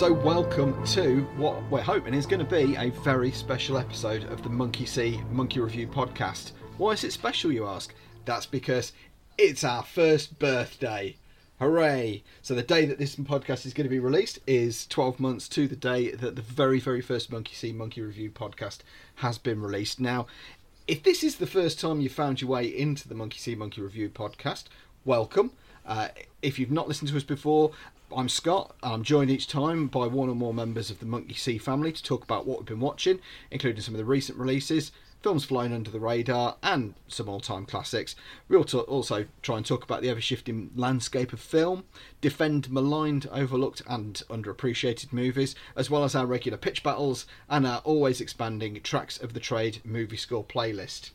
So, welcome to what we're hoping is going to be a very special episode of the Monkey See Monkey Review podcast. Why is it special, you ask? That's because it's our first birthday. Hooray! So, the day that this podcast is going to be released is 12 months to the day that the very, very first Monkey See Monkey Review podcast has been released. Now, if this is the first time you found your way into the Monkey See Monkey Review podcast, welcome. Uh, if you've not listened to us before, I'm Scott. I'm joined each time by one or more members of the Monkey See family to talk about what we've been watching, including some of the recent releases, films flying under the radar, and some all time classics. We'll also try and talk about the ever shifting landscape of film, defend maligned, overlooked, and underappreciated movies, as well as our regular pitch battles and our always expanding Tracks of the Trade movie score playlist.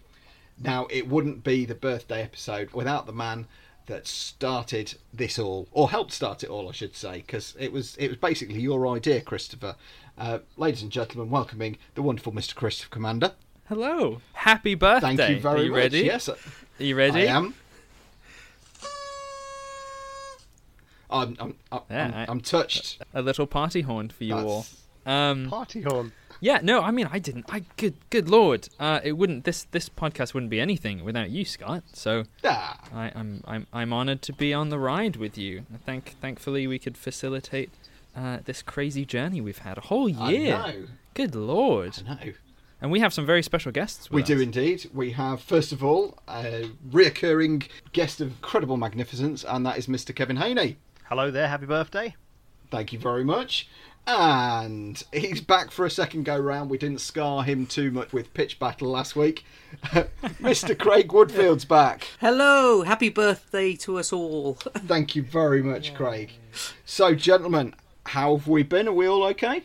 Now, it wouldn't be the birthday episode without the man that started this all, or helped start it all, I should say, because it was it was basically your idea, Christopher. Uh, ladies and gentlemen, welcoming the wonderful Mr. Christopher Commander. Hello. Happy birthday. Thank you very Are you much. ready? Yes, Are you ready? I am. I'm I'm I'm, Yeah, I'm, I'm touched. A little party horn for you all. That's- Um Party horn. yeah, no, I mean I didn't. I good good lord. Uh it wouldn't this this podcast wouldn't be anything without you, Scott. So Ah, I, I'm I'm I'm honored to be on the ride with you. Thank thankfully we could facilitate uh, this crazy journey we've had a whole year. I know. Good lord. I know. And we have some very special guests with We us. do indeed. We have, first of all, a reoccurring guest of incredible magnificence, and that is Mr. Kevin Haney. Hello there, happy birthday. Thank you very much. And he's back for a second go round. We didn't scar him too much with Pitch Battle last week. Mr. Craig Woodfield's back. Hello, happy birthday to us all. Thank you very much, Craig. So, gentlemen, how have we been? Are we all okay?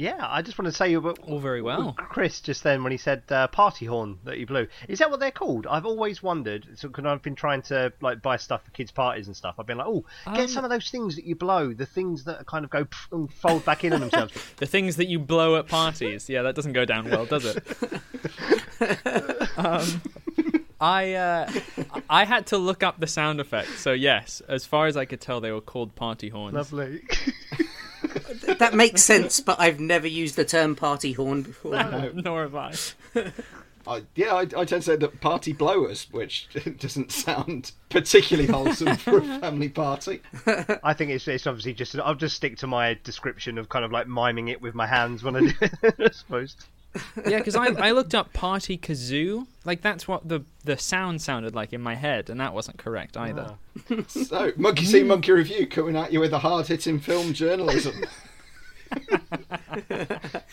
Yeah, I just want to say about all very well. Chris just then when he said uh, party horn that he blew. Is that what they're called? I've always wondered. So, because I've been trying to like buy stuff for kids' parties and stuff. I've been like, oh, get Um, some of those things that you blow, the things that kind of go pff and fold back in on themselves. The things that you blow at parties. Yeah, that doesn't go down well, does it? um, I uh, I had to look up the sound effect. So yes, as far as I could tell, they were called party horns. Lovely. that makes sense, but I've never used the term party horn before. Nor have I. I, yeah, I, I tend to say that party blowers, which doesn't sound particularly wholesome for a family party. I think it's it's obviously just I'll just stick to my description of kind of like miming it with my hands when I do it. I suppose. Yeah, because I, I looked up party kazoo. Like that's what the the sound sounded like in my head, and that wasn't correct either. So, Monkey See Monkey Review coming at you with a hard hitting film journalism.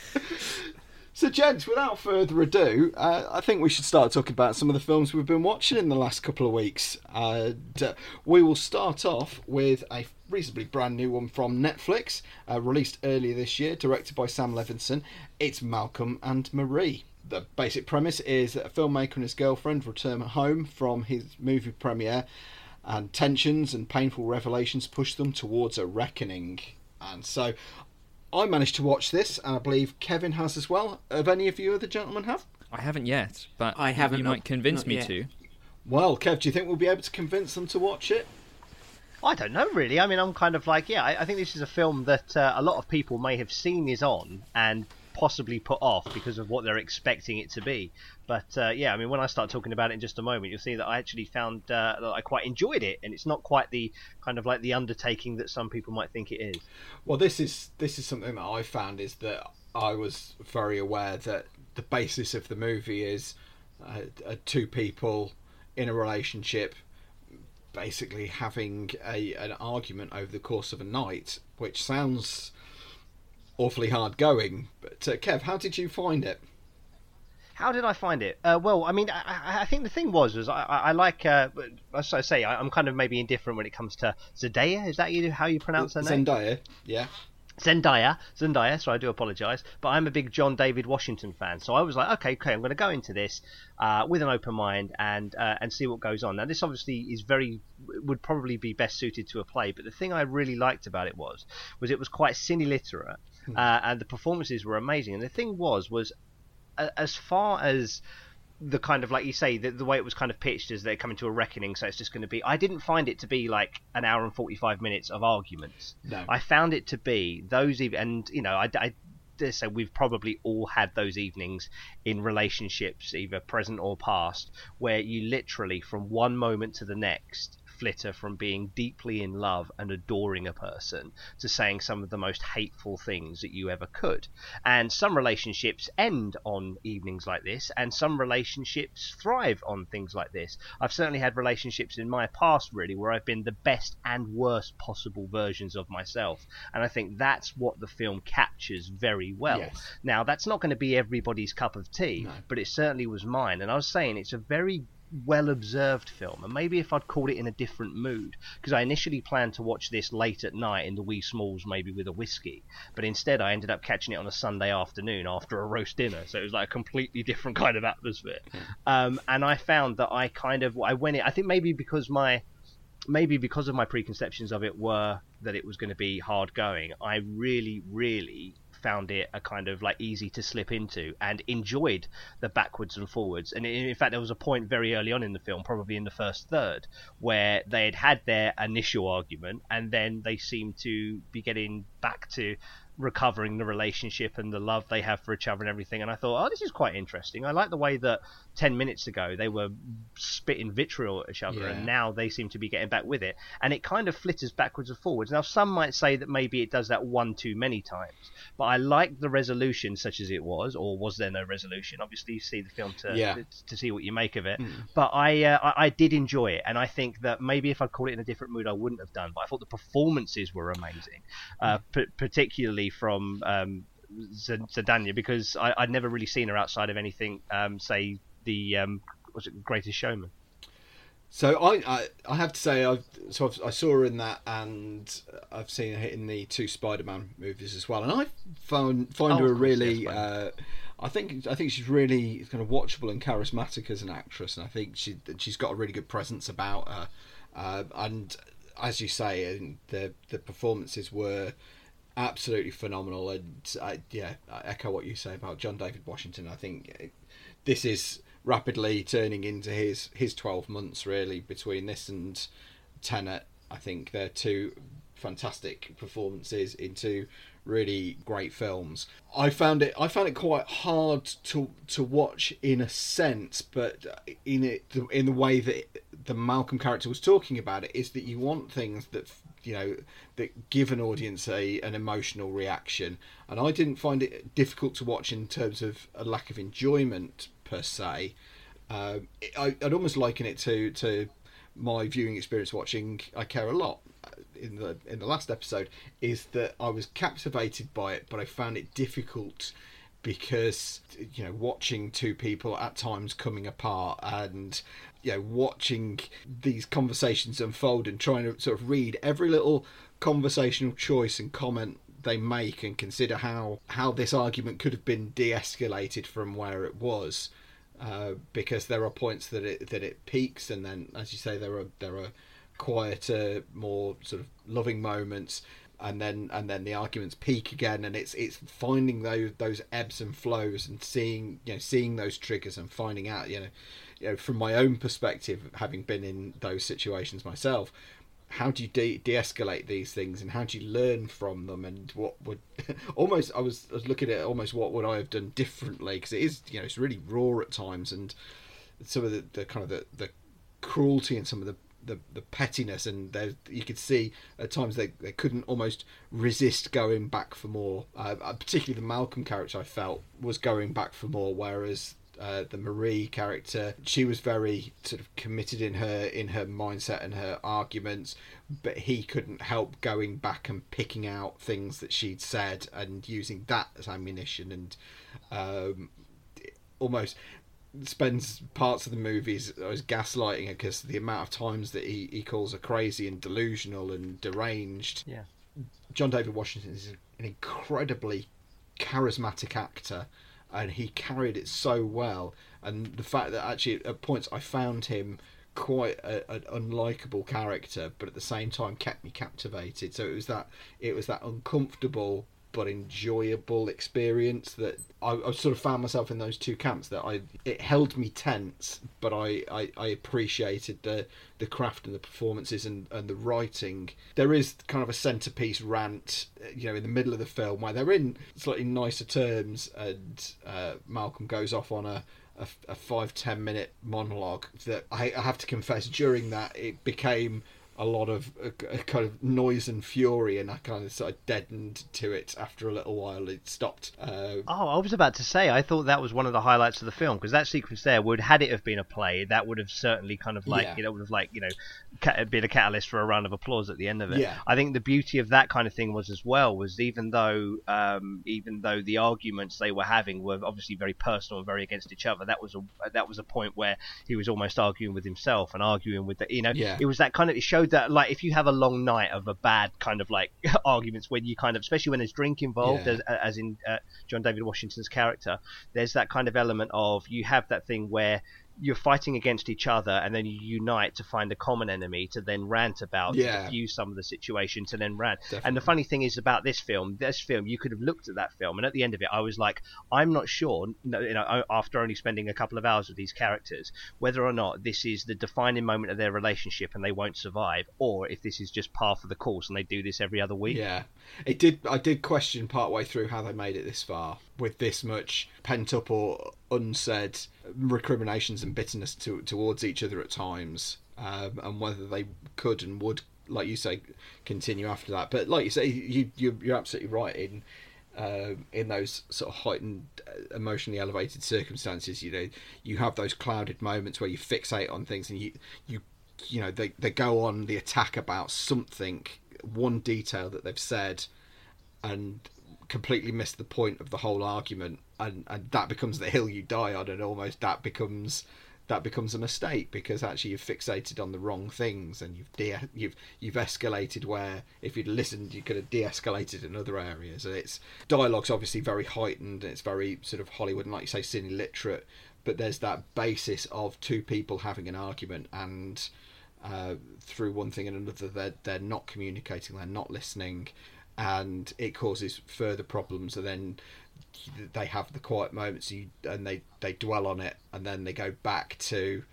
so, gents, without further ado, uh, I think we should start talking about some of the films we've been watching in the last couple of weeks. And, uh, we will start off with a reasonably brand new one from Netflix, uh, released earlier this year, directed by Sam Levinson. It's Malcolm and Marie. The basic premise is that a filmmaker and his girlfriend return home from his movie premiere and tensions and painful revelations push them towards a reckoning. And so I managed to watch this, and I believe Kevin has as well. Have any of you other gentlemen have? I haven't yet, but I haven't, You not- might convince me yet. to. Well, Kev, do you think we'll be able to convince them to watch it? I don't know really. I mean, I'm kind of like, yeah, I, I think this is a film that uh, a lot of people may have seen is on and possibly put off because of what they're expecting it to be. But uh, yeah, I mean, when I start talking about it in just a moment, you'll see that I actually found uh, that I quite enjoyed it, and it's not quite the kind of like the undertaking that some people might think it is. Well, this is this is something that I found is that I was very aware that the basis of the movie is uh, uh, two people in a relationship basically having a an argument over the course of a night, which sounds awfully hard going. But uh, Kev, how did you find it? How did I find it? Uh, well, I mean, I, I- think the thing was, was I, I like, uh, as I say, I, I'm kind of maybe indifferent when it comes to Zendaya. Is that you, how you pronounce her name? Zendaya, yeah. Zendaya, Zendaya. So I do apologise, but I'm a big John David Washington fan. So I was like, okay, okay, I'm going to go into this uh, with an open mind and uh, and see what goes on. Now, this obviously is very would probably be best suited to a play, but the thing I really liked about it was was it was quite cine literate, uh, and the performances were amazing. And the thing was was a- as far as the kind of like you say the, the way it was kind of pitched is they're coming to a reckoning so it's just going to be i didn't find it to be like an hour and 45 minutes of arguments No. i found it to be those ev- and you know i, I dare say we've probably all had those evenings in relationships either present or past where you literally from one moment to the next flitter from being deeply in love and adoring a person to saying some of the most hateful things that you ever could. And some relationships end on evenings like this, and some relationships thrive on things like this. I've certainly had relationships in my past, really, where I've been the best and worst possible versions of myself. And I think that's what the film captures very well. Yes. Now, that's not going to be everybody's cup of tea, No. but it certainly was mine. And I was saying it's a very well observed film, and maybe if I'd called it in a different mood, because I initially planned to watch this late at night in the wee smalls, maybe with a whiskey, but instead I ended up catching it on a Sunday afternoon after a roast dinner, so it was like a completely different kind of atmosphere. Um, and I found that I kind of I went in. I think maybe because my maybe because of my preconceptions of it were that it was going to be hard going, I really, really found it a kind of like easy to slip into and enjoyed the backwards and forwards. And in fact, there was a point very early on in the film, probably in the first third, where they had had their initial argument and then they seemed to be getting back to recovering the relationship and the love they have for each other and everything. And I thought, oh, this is quite interesting. I like the way that 10 minutes ago they were spitting vitriol at each other Yeah. and now they seem to be getting back with it. And it kind of flitters backwards and forwards. Now, some might say that maybe it does that one too many times. But I like the resolution such as it was, or was there no resolution? Obviously, you see the film to, Yeah. to, to see what you make of it. Mm. But I, uh, I I did enjoy it, and I think that maybe if I'd called it in a different mood, I wouldn't have done. But I thought the performances were amazing, uh, p- particularly from um, because I, I'd never really seen her outside of anything, um, say the um, was it Greatest Showman. So I, I, I have to say, I've, so I've, I saw her in that, and I've seen her in the two Spider-Man movies as well, and I found find Oh, her really. yes, uh, I think I think she's really kind of watchable and charismatic as an actress, and I think she she's got a really good presence about her. Uh, and as you say, the the performances were absolutely phenomenal. And I, yeah, I echo what you say about John David Washington. I think this is rapidly turning into his his 12 months really between this and Tenet. I think they're two fantastic performances into really great films. I found it I found it quite hard to to watch in a sense, but in it in the way that the Malcolm character was talking about it is that you want things that you know that give an audience a an emotional reaction, and I didn't find it difficult to watch in terms of a lack of enjoyment per se. Uh, I, I'd almost liken it to to my viewing experience watching I Care a Lot uh, in the in the last episode is that I was captivated by it, but I found it difficult because you know watching two people at times coming apart and you know watching these conversations unfold and trying to sort of read every little conversational choice and comment they make and consider how how this argument could have been de-escalated from where it was uh, because there are points that it that it peaks and then as you say there are there are quieter more sort of loving moments and then and then the arguments peak again and it's it's finding those those ebbs and flows and seeing you know seeing those triggers and finding out you know you know from my own perspective having been in those situations myself how do you de- de-escalate these things and how do you learn from them and what would almost I was, I was looking at almost what would I have done differently because it is you know it's really raw at times and some of the, the kind of the, the cruelty and some of the the, the pettiness and there you could see at times they, they couldn't almost resist going back for more. Uh, particularly the Malcolm character I felt was going back for more whereas uh, the Marie character she was very sort of committed in her in her mindset and her arguments but he couldn't help going back and picking out things that she'd said and using that as ammunition and um, almost spends parts of the movies as gaslighting her because the amount of times that he, he calls her crazy and delusional and deranged. Yeah. John David Washington is an incredibly charismatic actor and he carried it so well. And the fact that actually at points I found him quite a, an unlikable character but at the same time kept me captivated. So it was that it was that uncomfortable but enjoyable experience that I, I sort of found myself in those two camps that I it held me tense but I, I, I appreciated the the craft and the performances and, and the writing. There is kind of a centerpiece rant you know in the middle of the film where they're in slightly nicer terms and uh, Malcolm goes off on a a, a five ten minute monologue that I, I have to confess during that it became a lot of a, a kind of noise and fury, and I kind of sort of deadened to it after a little while. It stopped. Uh, Oh, I was about to say, I thought that was one of the highlights of the film because that sequence there would, had it have been a play, that would have certainly kind of like, Yeah. you know, would have like, you know, been a catalyst for a round of applause at the end of it. Yeah. I think the beauty of that kind of thing was as well was even though, um, even though the arguments they were having were obviously very personal and very against each other, that was a that was a point where he was almost arguing with himself and arguing with the, you know, Yeah. it was that kind of it showed that like if you have a long night of a bad kind of like arguments when you kind of especially when there's drink involved Yeah. as, as in uh, John David Washington's character there's that kind of element of you have that thing where you're fighting against each other and then you unite to find a common enemy to then rant about Yeah. to diffuse some of the situation to then rant and the funny thing is about this film this film you could have looked at that film and at the end of it I was like I'm not sure you know after only spending a couple of hours with these characters whether or not this is the defining moment of their relationship and they won't survive or if this is just par for the course and they do this every other week Yeah, it did. I did question partway through how they made it this far with this much pent up or unsaid recriminations and bitterness to, towards each other at times, um, and whether they could and would, like you say, continue after that. But like you say, you, you you're absolutely right in. Uh, in those sort of heightened, uh, emotionally elevated circumstances, you know, you have those clouded moments where you fixate on things and you, you, you know, they, they go on the attack about something, one detail that they've said, and completely miss the point of the whole argument and, and that becomes the hill you die on and almost that becomes that becomes a mistake because actually you've fixated on the wrong things and you've de- you've you've escalated where if you'd listened you could have de-escalated in other areas and it's dialogue's obviously very heightened and it's very sort of Hollywood and like you say cine literate but there's that basis of two people having an argument and uh, through one thing and another they're, they're not communicating they're not listening and it causes further problems and then they have the quiet moments you, and they, they dwell on it and then they go back to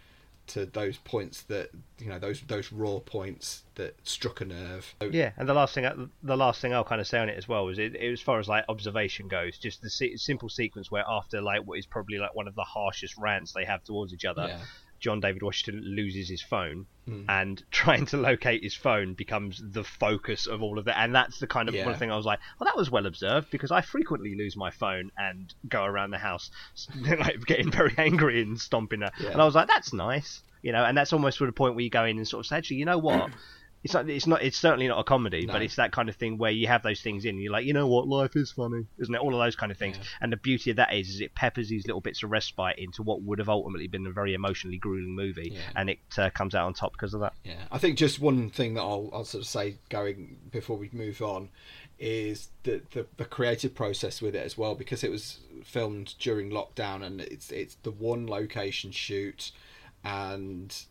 to those points that you know those those raw points that struck a nerve Yeah, and the last thing, I- the last thing I'll kind of say on it as well is, it, it, as far as like observation goes, just the se- simple sequence where after like what is probably like one of the harshest rants they have towards each other, Yeah. John David Washington loses his phone, Hmm. and trying to locate his phone becomes the focus of all of that. And that's the kind of Yeah. thing I was like, well, that was well observed because I frequently lose my phone and go around the house like getting very angry and stomping. Her. Yeah. And I was like, that's nice, you know. And that's almost sort of point where you go in and sort of say, actually, you know what? It's not. It's not. It's certainly not a comedy, but it's that kind of thing where you have those things in. You're like, you know what? Life is funny, isn't it? All of those kind of things. Yeah. And the beauty of that is, is it peppers these little bits of respite into what would have ultimately been a very emotionally grueling movie, Yeah. and it uh, comes out on top because of that. Yeah, I think just one thing that I'll, I'll sort of say going before we move on is the, the the creative process with it as well because it was filmed during lockdown and it's it's the one location shoot and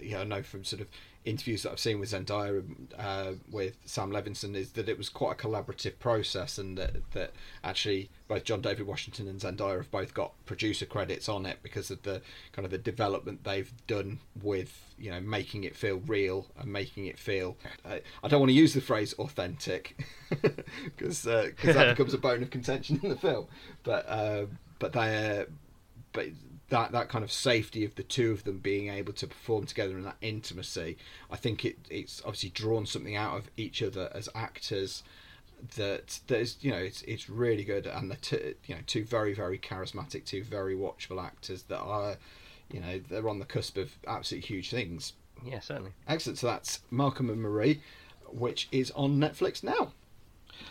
yeah, I know from sort of interviews that I've seen with Zendaya uh, with Sam Levinson is that it was quite a collaborative process and that, that actually both John David Washington and Zendaya have both got producer credits on it because of the kind of the development they've done with you know making it feel real and making it feel uh, I don't want to use the phrase authentic because uh, 'cause that becomes a bone of contention in the film. But uh, but they but that that kind of safety of the two of them being able to perform together and that intimacy, I think it it's obviously drawn something out of each other as actors that that is you know it's it's really good and the two, you know two very very charismatic two very watchable actors that are you know they're on the cusp of absolutely huge things. Yeah, certainly. Excellent. So that's Malcolm and Marie, which is on Netflix now.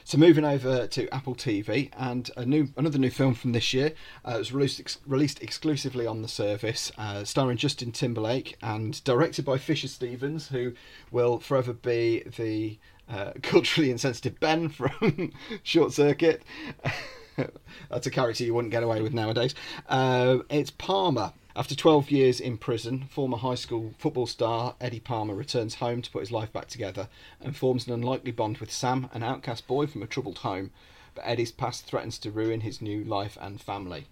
So moving over to Apple TV and a new another new film from this year. Uh, it was released ex- released exclusively on the service, uh, starring Justin Timberlake and directed by Fisher Stevens, who will forever be the uh, culturally insensitive Ben from Short Circuit. That's a character you wouldn't get away with nowadays. Uh, it's Palmer. After 12 years in prison, former high school football star Eddie Palmer returns home to put his life back together and forms an unlikely bond with Sam, an outcast boy from a troubled home. but Eddie's past threatens to ruin his new life and family.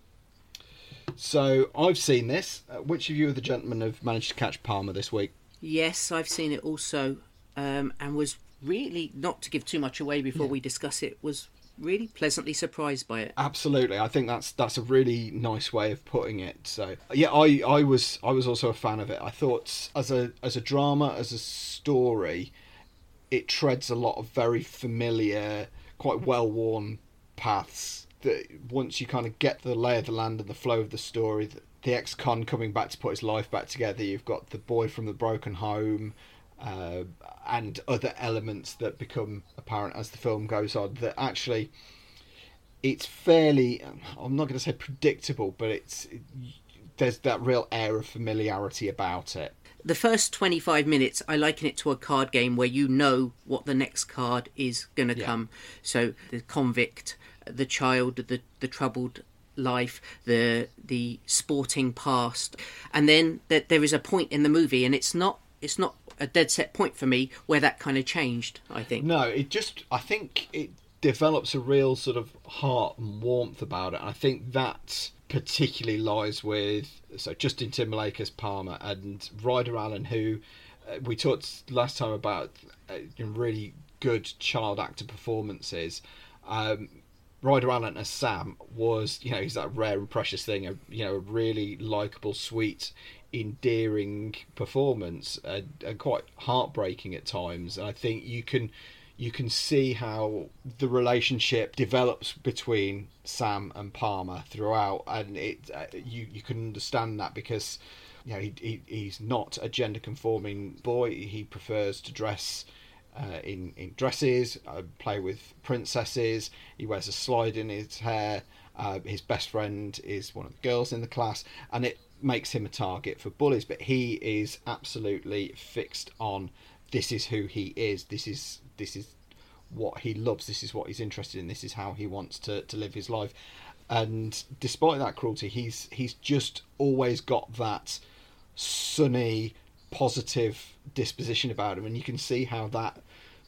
So I've seen this. Uh, which of you of the gentlemen have managed to catch Palmer this week? Yes, I've seen it also, um, and was really not to give too much away before we discuss it. Was really pleasantly surprised by it. Absolutely, I think that's that's a really nice way of putting it. So yeah, I, I was I was also a fan of it. I thought as a as a drama as a story, it treads a lot of very familiar, quite well worn paths. That once you kind of get the lay of the land and the flow of the story, the, ex-con coming back to put his life back together. You've got the boy from the broken home. Uh, and other elements that become apparent as the film goes on that actually it's fairly i'm not going to say predictable but it's there's that real air of familiarity about it The first 25 minutes, I liken it to a card game where you know what the next card is going to Yeah. come. So the convict, the child, the the troubled life, the the sporting past, and then that there is a point in the movie, and it's not it's not a dead set point for me where that kind of changed. I think. No, it just I think it develops a real sort of heart and warmth about it. I think that particularly lies with so Justin Timberlake as Palmer and Ryder Allen, who uh, we talked last time about uh, really good child actor performances. Um, Ryder Allen as Sam was, you know, he's that rare and precious thing, a you know, a really likable, sweet, endearing performance, uh, and quite heartbreaking at times. And I think you can, you can see how the relationship develops between Sam and Palmer throughout, and it, uh, you you can understand that because, you know, he, he he's not a gender conforming boy. He prefers to dress uh, in in dresses, uh, play with princesses. He wears a slide in his hair. Uh, his best friend is one of the girls in the class, and it makes him a target for bullies. But he is absolutely fixed on this is who he is. This is this is what he loves. This is what he's interested in. This is how he wants to, to live his life. And despite that cruelty, he's he's just always got that sunny, positive disposition about him, and you can see how that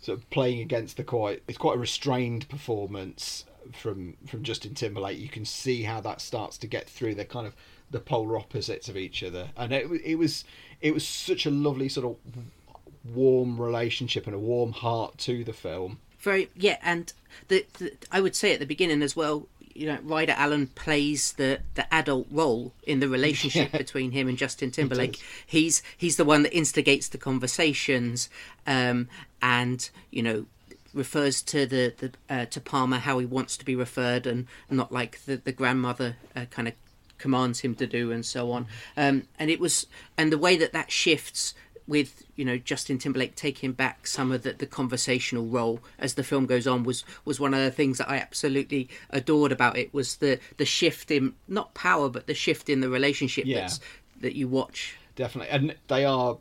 sort of playing against the quite it's quite a restrained performance from from Justin Timberlake. You can see how that starts to get through the kind of the polar opposites of each other, and it it was it was such a lovely sort of warm relationship and a warm heart to the film. Very yeah, and the, the I would say at the beginning as well. You know, Ryder Allen plays the, the adult role in the relationship Yeah. between him and Justin Timberlake. he's he's the one that instigates the conversations, um, and you know refers to the, the uh, to Palmer how he wants to be referred, and not like the the grandmother uh, kind of commands him to do, and so on. Um, and it was and the way that that shifts with you know Justin Timberlake taking back some of the, the conversational role as the film goes on was was one of the things that I absolutely adored about it was the the shift in not power but the shift in the relationship Yeah. that's that you watch Definitely, and they are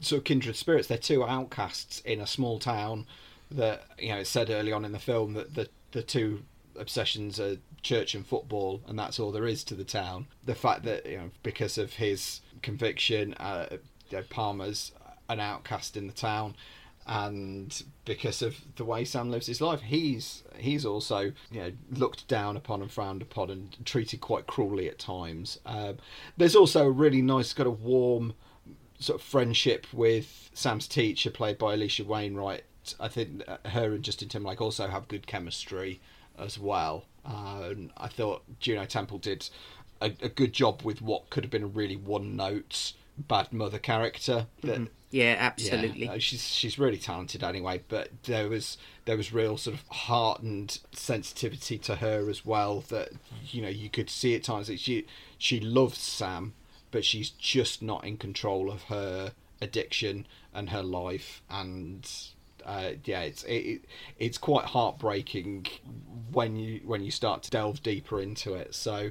sort of kindred spirits. They're two outcasts in a small town. That you know, it's said early on in the film that the the two obsessions are church and football, and that's all there is to the town. The fact that you know, because of his conviction, uh, you know, Palmer's an outcast in the town, and because of the way Sam lives his life, he's he's also you know looked down upon and frowned upon and treated quite cruelly at times. Um, there's also a really nice kind of warm sort of friendship with Sam's teacher, played by Alisha Wainwright. I think her and Justin Timberlake also have good chemistry as well. Uh, I thought Juno Temple did a, a good job with what could have been a really one-note bad mother character. That yeah absolutely yeah, she's she's really talented anyway. But there was there was real sort of heart and sensitivity to her as well. That you know you could see at times that she she loves Sam, but she's just not in control of her addiction and her life. And uh, yeah, it's it, it, it's quite heartbreaking when you when you start to delve deeper into it. So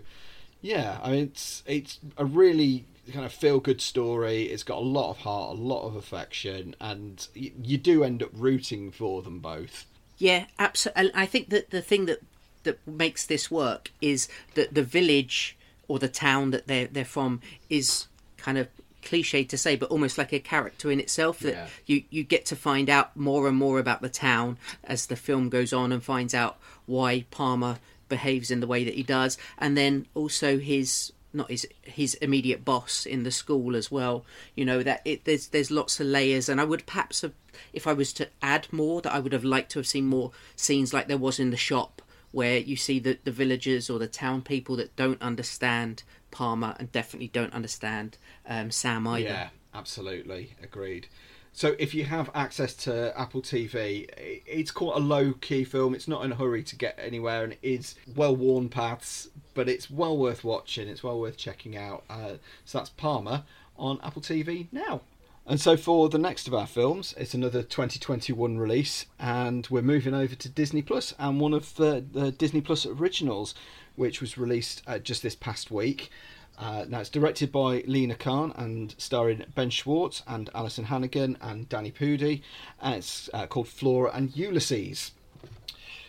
yeah, I mean it's it's a really kind of feel good story. It's got a lot of heart, a lot of affection, and y- you do end up rooting for them both. Yeah, absolutely. I think that the thing that that makes this work is that the village or the town that they're they're from is kind of cliche to say, but almost like a character in itself. That Yeah. you you get to find out more and more about the town as the film goes on, and finds out why Palmer behaves in the way that he does, and then also his not his his immediate boss in the school as well. You know that it there's there's lots of layers, and I would perhaps have, if I was to add more, that I would have liked to have seen more scenes like there was in the shop where you see the the villagers or the town people that don't understand Palmer and definitely don't understand um, Sam either. Yeah, absolutely. Agreed. So if you have access to Apple TV, it's quite a low key film. It's not in a hurry to get anywhere and it is well worn paths, but it's well worth watching. It's well worth checking out. Uh, so that's Palmer on Apple TV now. And so for the next of our films, it's another 2021 release, and we're moving over to Disney Plus and one of the, the Disney Plus originals, which was released uh, just this past week. Uh, now it's directed by Lena Khan and starring Ben Schwartz and Alyson Hannigan and Danny Pudi, and it's uh, called Flora and Ulysses.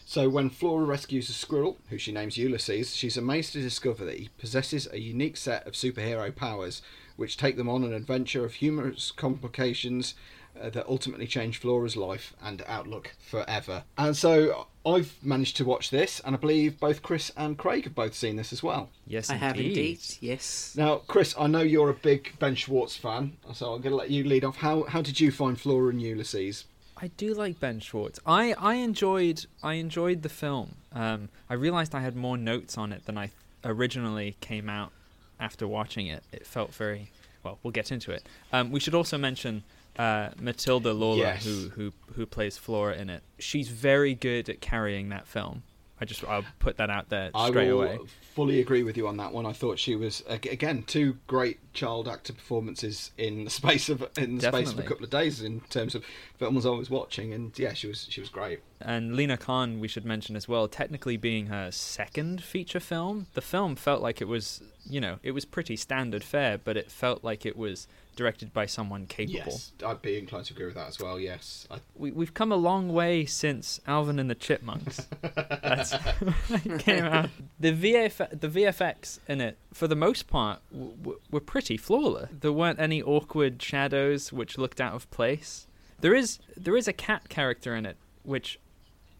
So, when Flora rescues a squirrel, who she names Ulysses, she's amazed to discover that he possesses a unique set of superhero powers, which take them on an adventure of humorous complications uh, that ultimately change Flora's life and outlook forever. And so, I've managed to watch this, and I believe both Chris and Craig have both seen this as well. Yes, I have indeed. indeed. Yes. Now, Chris, I know you're a big Ben Schwartz fan, so I'm going to let you lead off. How how did you find Flora and Ulysses? I do like Ben Schwartz. I, I enjoyed I enjoyed the film. Um, I realized I had more notes on it than I originally came out after watching it. It felt very well. We'll get into it. Um, we should also mention uh, Matilda Lawler, Yes. who who who plays Flora in it. She's very good at carrying that film. I just I'll put that out there I straight will away. fully agree with you on that one. I thought she was again two great child actor performances in the space of in the space of a couple of days in terms of films I was watching, and yeah, she was she was great. And Lena Khan, we should mention as well, technically being her second feature film, the film felt like it was, you know, it was pretty standard fare, but it felt like it was directed by someone capable. Yes, I'd be inclined to agree with that as well. Yes, I, We, we've come a long way since Alvin and the Chipmunks. Came out. The VF, the VFX in it, for the most part, w- w- were pretty flawless. There weren't any awkward shadows which looked out of place. There is there is a cat character in it which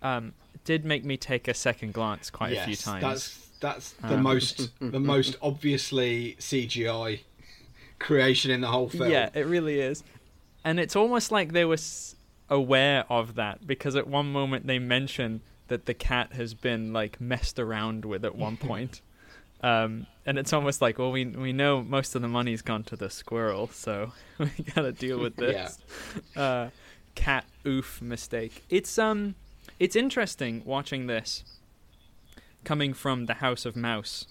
um, did make me take a second glance quite yes, a few times. That's that's the Um, most the most obviously CGI creation in the whole film. Yeah, it really is. And it's almost like they were s- aware of that because at one moment they mention that the cat has been like messed around with at one point. Um, and it's almost like, well, we we know most of the money's gone to the squirrel, so we gotta deal with this uh, cat oof mistake. It's um, it's interesting watching this coming from the House of Mouse,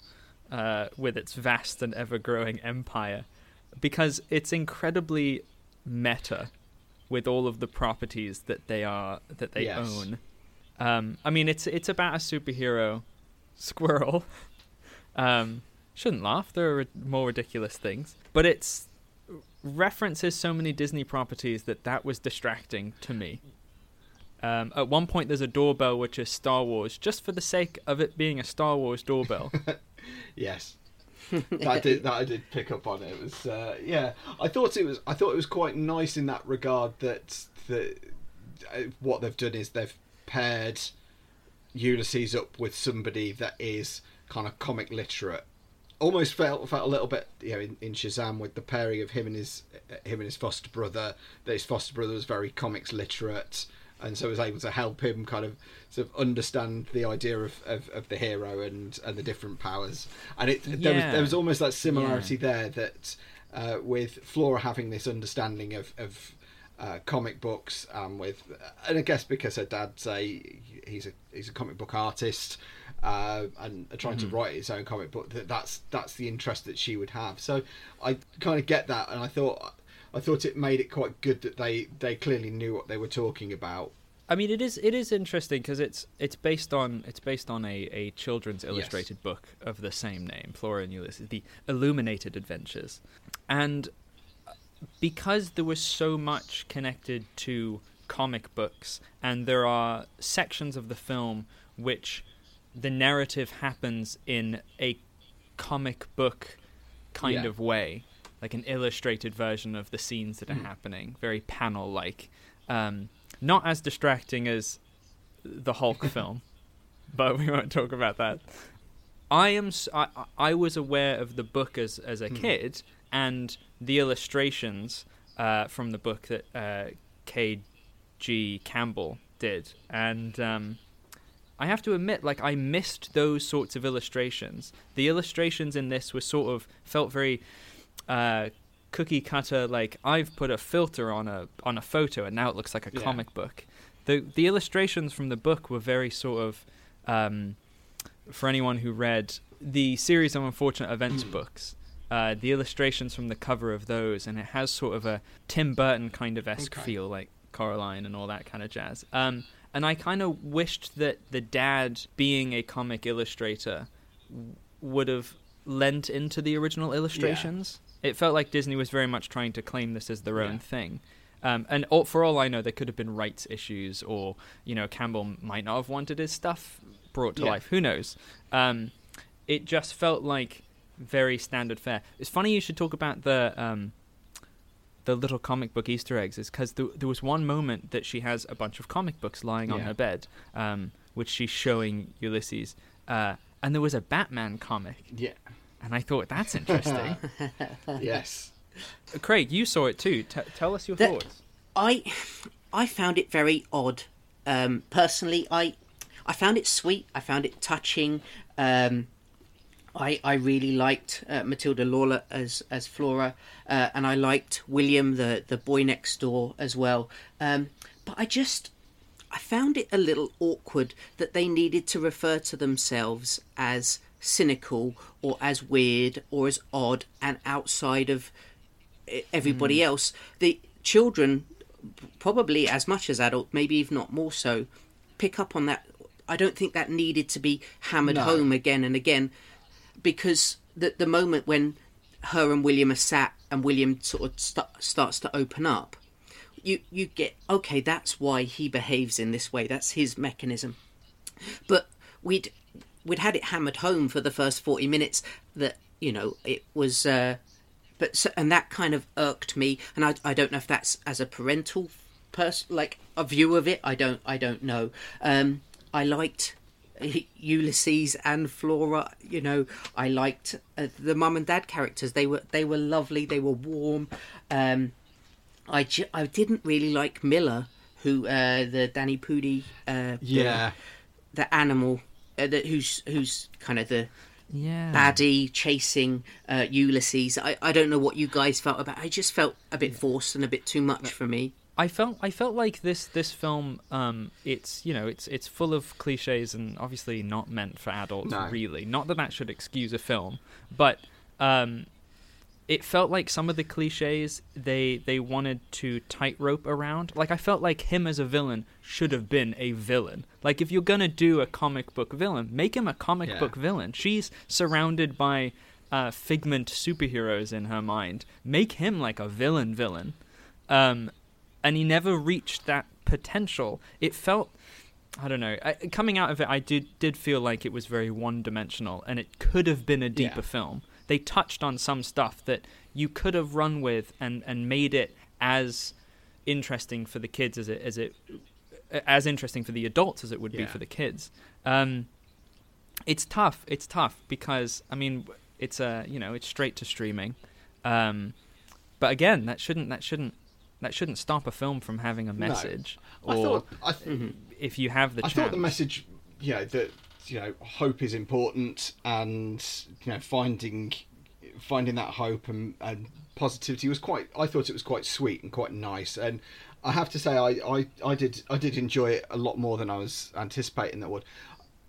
uh, with its vast and ever-growing empire, because it's incredibly meta with all of the properties that they are that they Yes. own. Um, I mean, it's it's about a superhero squirrel. Um, shouldn't laugh. There are more ridiculous things, but it's references so many Disney properties that that was distracting to me. Um, at one point, there's a doorbell which is Star Wars, just for the sake of it being a Star Wars doorbell. Yes. that did that I did pick up on it. It was uh, yeah. I thought it was I thought it was quite nice in that regard that the uh, what they've done is they've paired Ulysses up with somebody that is kind of comic literate. Almost felt felt a little bit you know in, in Shazam with the pairing of him and his uh, him and his foster brother. That his foster brother was very comics literate. And so was able to help him kind of sort of understand the idea of, of, of the hero and, and the different powers. And it there was there was almost that similarity there that uh, with Flora having this understanding of, of uh, comic books, um, with and I guess because her dad's a he's a he's a comic book artist, uh, and trying to write his own comic book. That that's that's the interest that she would have. So I kind of get that, and I thought I thought it made it quite good that they they clearly knew what they were talking about. I mean, it is it is interesting because it's it's based on it's based on a, a children's illustrated book of the same name, Flora and Ulysses, the Illuminated Adventures, and because there was so much connected to comic books, and there are sections of the film which the narrative happens in a comic book kind Yeah. of way. like an illustrated version of the scenes that are happening, very panel like. Um, not as distracting as the Hulk film, but we won't talk about that. I am I, I was aware of the book as as a kid and the illustrations uh, from the book that uh, K.G. Campbell did, and um, I have to admit, like I missed those sorts of illustrations. The illustrations in this were sort of felt very uh, cookie cutter. Like I've put a filter on a on a photo, and now it looks like a Yeah. comic book. The the illustrations from the book were very sort of. Um, for anyone who read the series of unfortunate events books, uh, the illustrations from the cover of those, and it has sort of a Tim Burton kind of esque Okay. feel, like Coraline and all that kind of jazz. Um, and I kind of wished that the dad, being a comic illustrator, would have lent into the original illustrations. It felt like Disney was very much trying to claim this as their Yeah. own thing. Um, and all, for all I know, there could have been rights issues, or you know, Campbell might not have wanted his stuff brought to Yeah. life. Who knows? Um, it just felt like very standard fare. It's funny you should talk about the um, the little comic book Easter eggs, is because th- there was one moment that she has a bunch of comic books lying on Yeah. her bed, um, which she's showing Ulysses, uh, and there was a Batman comic, Yeah. and I thought that's interesting. yes. Craig, you saw it too. T- tell us your That- thoughts. I I found it very odd. Um, personally, I I found it sweet. I found it touching. Um, I I really liked uh, Matilda Lawler as as Flora, uh, and I liked William, the the boy next door, as well. Um, but I just I found it a little awkward that they needed to refer to themselves as cynical or as weird or as odd and outside of everybody else. The children, probably as much as adult, maybe even not more so, pick up on that. I don't think that needed to be hammered No. home again and again, because the the moment when her and William are sat and William sort of st- starts to open up, you you get okay. That's why he behaves in this way. That's his mechanism. But we'd we'd had it hammered home for the first forty minutes that you know it was. Uh, but so, and that kind of irked me, and I I don't know if that's as a parental person like a view of it. I don't I don't know. Um, I liked Ulysses and Flora. You know, I liked uh, the mum and dad characters. They were they were lovely. They were warm. Um, I didn't really like Miller, who uh, the Danny Pudi, uh, Yeah. the, animal, uh, the, who's who's kind of the Yeah. baddie chasing uh, Ulysses. I, I don't know what you guys felt about. I just felt a bit forced and a bit too much for me. I felt I felt like this this film um it's you know it's it's full of cliches and obviously not meant for adults No. really. Not that that should excuse a film but um it felt like some of the cliches they they wanted to tightrope around. Like I felt like him as a villain should have been a villain. Like if you're gonna do a comic book villain make him a comic Yeah. book villain. She's surrounded by uh, figment superheroes in her mind. Make him like a villain villain. Um, and he never reached that potential. It felt, I don't know, I, coming out of it, I did did feel like it was very one dimensional, and it could have been a deeper Yeah. film. They touched on some stuff that you could have run with and and made it as interesting for the kids as it as it as interesting for the adults as it would be for the kids. Um, it's tough. It's tough because I mean, it's a you know it's straight to streaming, um, but again, that shouldn't that shouldn't that shouldn't stop a film from having a message. I or thought I, th- mm-hmm. if you have the I chance, thought the message, you know, that you know, hope is important, and you know, finding finding that hope and, and positivity was quite. I thought it was quite sweet and quite nice, and I have to say, I, I, I did I did enjoy it a lot more than I was anticipating that would.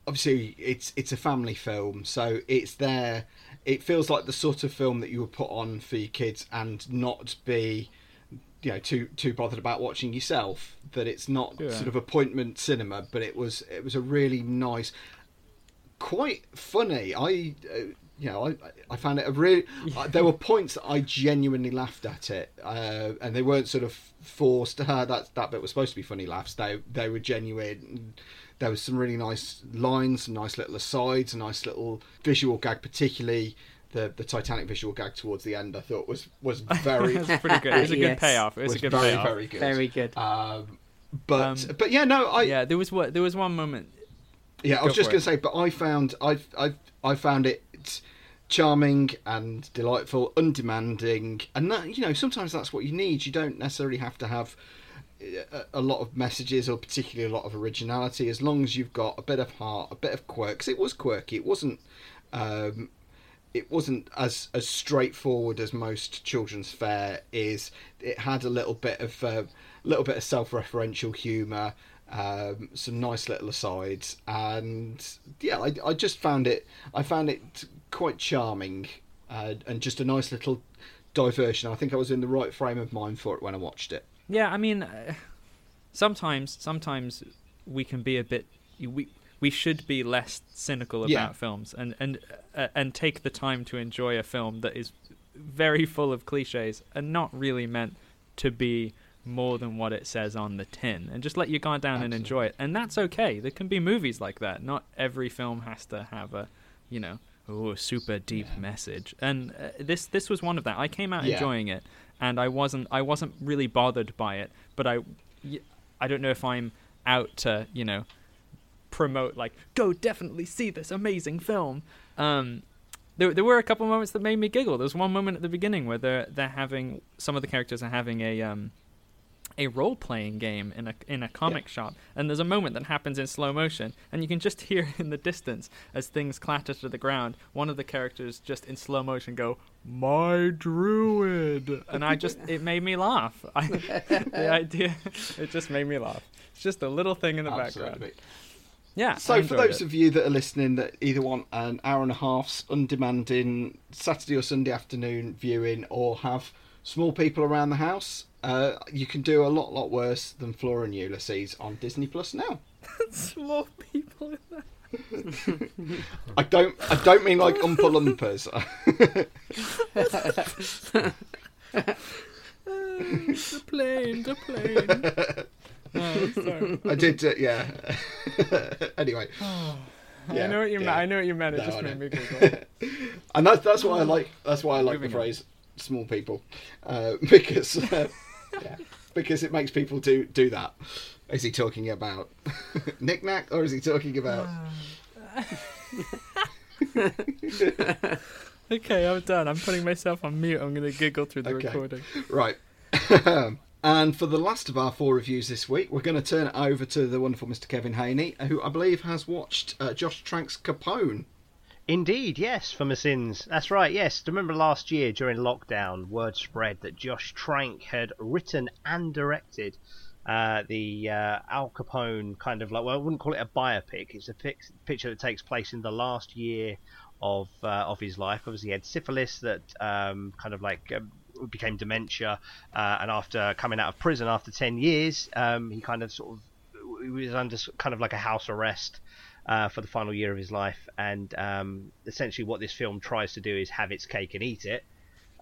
Obviously, it's it's a family film, so it's there. It feels like the sort of film that you would put on for your kids and not be you know too too bothered about watching yourself that it's not Yeah. sort of appointment cinema but it was it was a really nice quite funny. I uh, you know i i found it a really uh, there were points that i genuinely laughed at it uh, and they weren't sort of forced. Uh, that that bit was supposed to be funny laughs. They they were genuine. There was some really nice lines some nice little asides a nice little visual gag particularly the the Titanic visual gag towards the end, I thought was was very It's pretty good. It was a good payoff. It was, was a good very payoff. very good. Very good. Um, but Um, but yeah, no, I yeah, there was what there was one moment. Yeah, I was just going to say, but I found I I I found it charming and delightful, undemanding, and that you know sometimes that's what you need. You don't necessarily have to have a, a lot of messages or particularly a lot of originality, as long as you've got a bit of heart, a bit of quirks it was quirky. It wasn't. Um, it wasn't as as straightforward as most children's fare is. It had a little bit of a uh, little bit of self-referential humour, um, some nice little asides, and yeah, I, I just found it. I found it quite charming uh, and just a nice little diversion. I think I was in the right frame of mind for it when I watched it. Yeah, I mean, uh, sometimes sometimes we can be a bit we we should be less cynical about Yeah. films and and uh, and take the time to enjoy a film that is very full of cliches and not really meant to be more than what it says on the tin and just let your guard down and enjoy it. And that's okay. There can be movies like that. Not every film has to have a you know oh, super deep message. And uh, this this was one of that. I came out Yeah. enjoying it and i wasn't i wasn't really bothered by it but i i don't know if i'm out to you know promote like go definitely see this amazing film um there, there were a couple moments that made me giggle. There was one moment at the beginning where they're they're having some of the characters are having a um a role playing game in a in a comic shop, and there's a moment that happens in slow motion, and you can just hear in the distance as things clatter to the ground. One of the characters just in slow motion go, "My druid," and I just it made me laugh. I, the idea, it just made me laugh. It's just a little thing in the background. Absolutely. Yeah. So, for those it. of you that are listening that either want an hour and a half's undemanding Saturday or Sunday afternoon viewing or have small people around the house, uh, you can do a lot, lot worse than Flora and Ulysses on Disney Plus now. small people in that. I don't, I don't mean like Oompa Loompas. the plane, the plane. Oh, sorry. I did, uh, yeah. anyway, Yeah, I know what you yeah. meant. I know what you meant. It No, just made me giggle. and that's that's why I like that's why I like Moving the on. phrase "small people," uh, because uh, yeah, because it makes people do do that. Is he talking about knick knack or is he talking about? okay, I'm done. I'm putting myself on mute. I'm going to giggle through the Okay. recording. Right. And for the last of our four reviews this week, we're going to turn it over to the wonderful Mr. Kevin Haney, who I believe has watched uh, Josh Trank's Capone. Indeed, yes, for my sins. That's right, yes. Remember last year during lockdown, word spread that Josh Trank had written and directed uh, the uh, Al Capone kind of like, well, I wouldn't call it a biopic. It's a pic- picture that takes place in the last year of uh, of his life. Obviously, he had syphilis that um, kind of like um, became dementia, uh, and after coming out of prison after 10 years, um, he kind of sort of he was under kind of like a house arrest uh, for the final year of his life. And um, essentially, what this film tries to do is have its cake and eat it.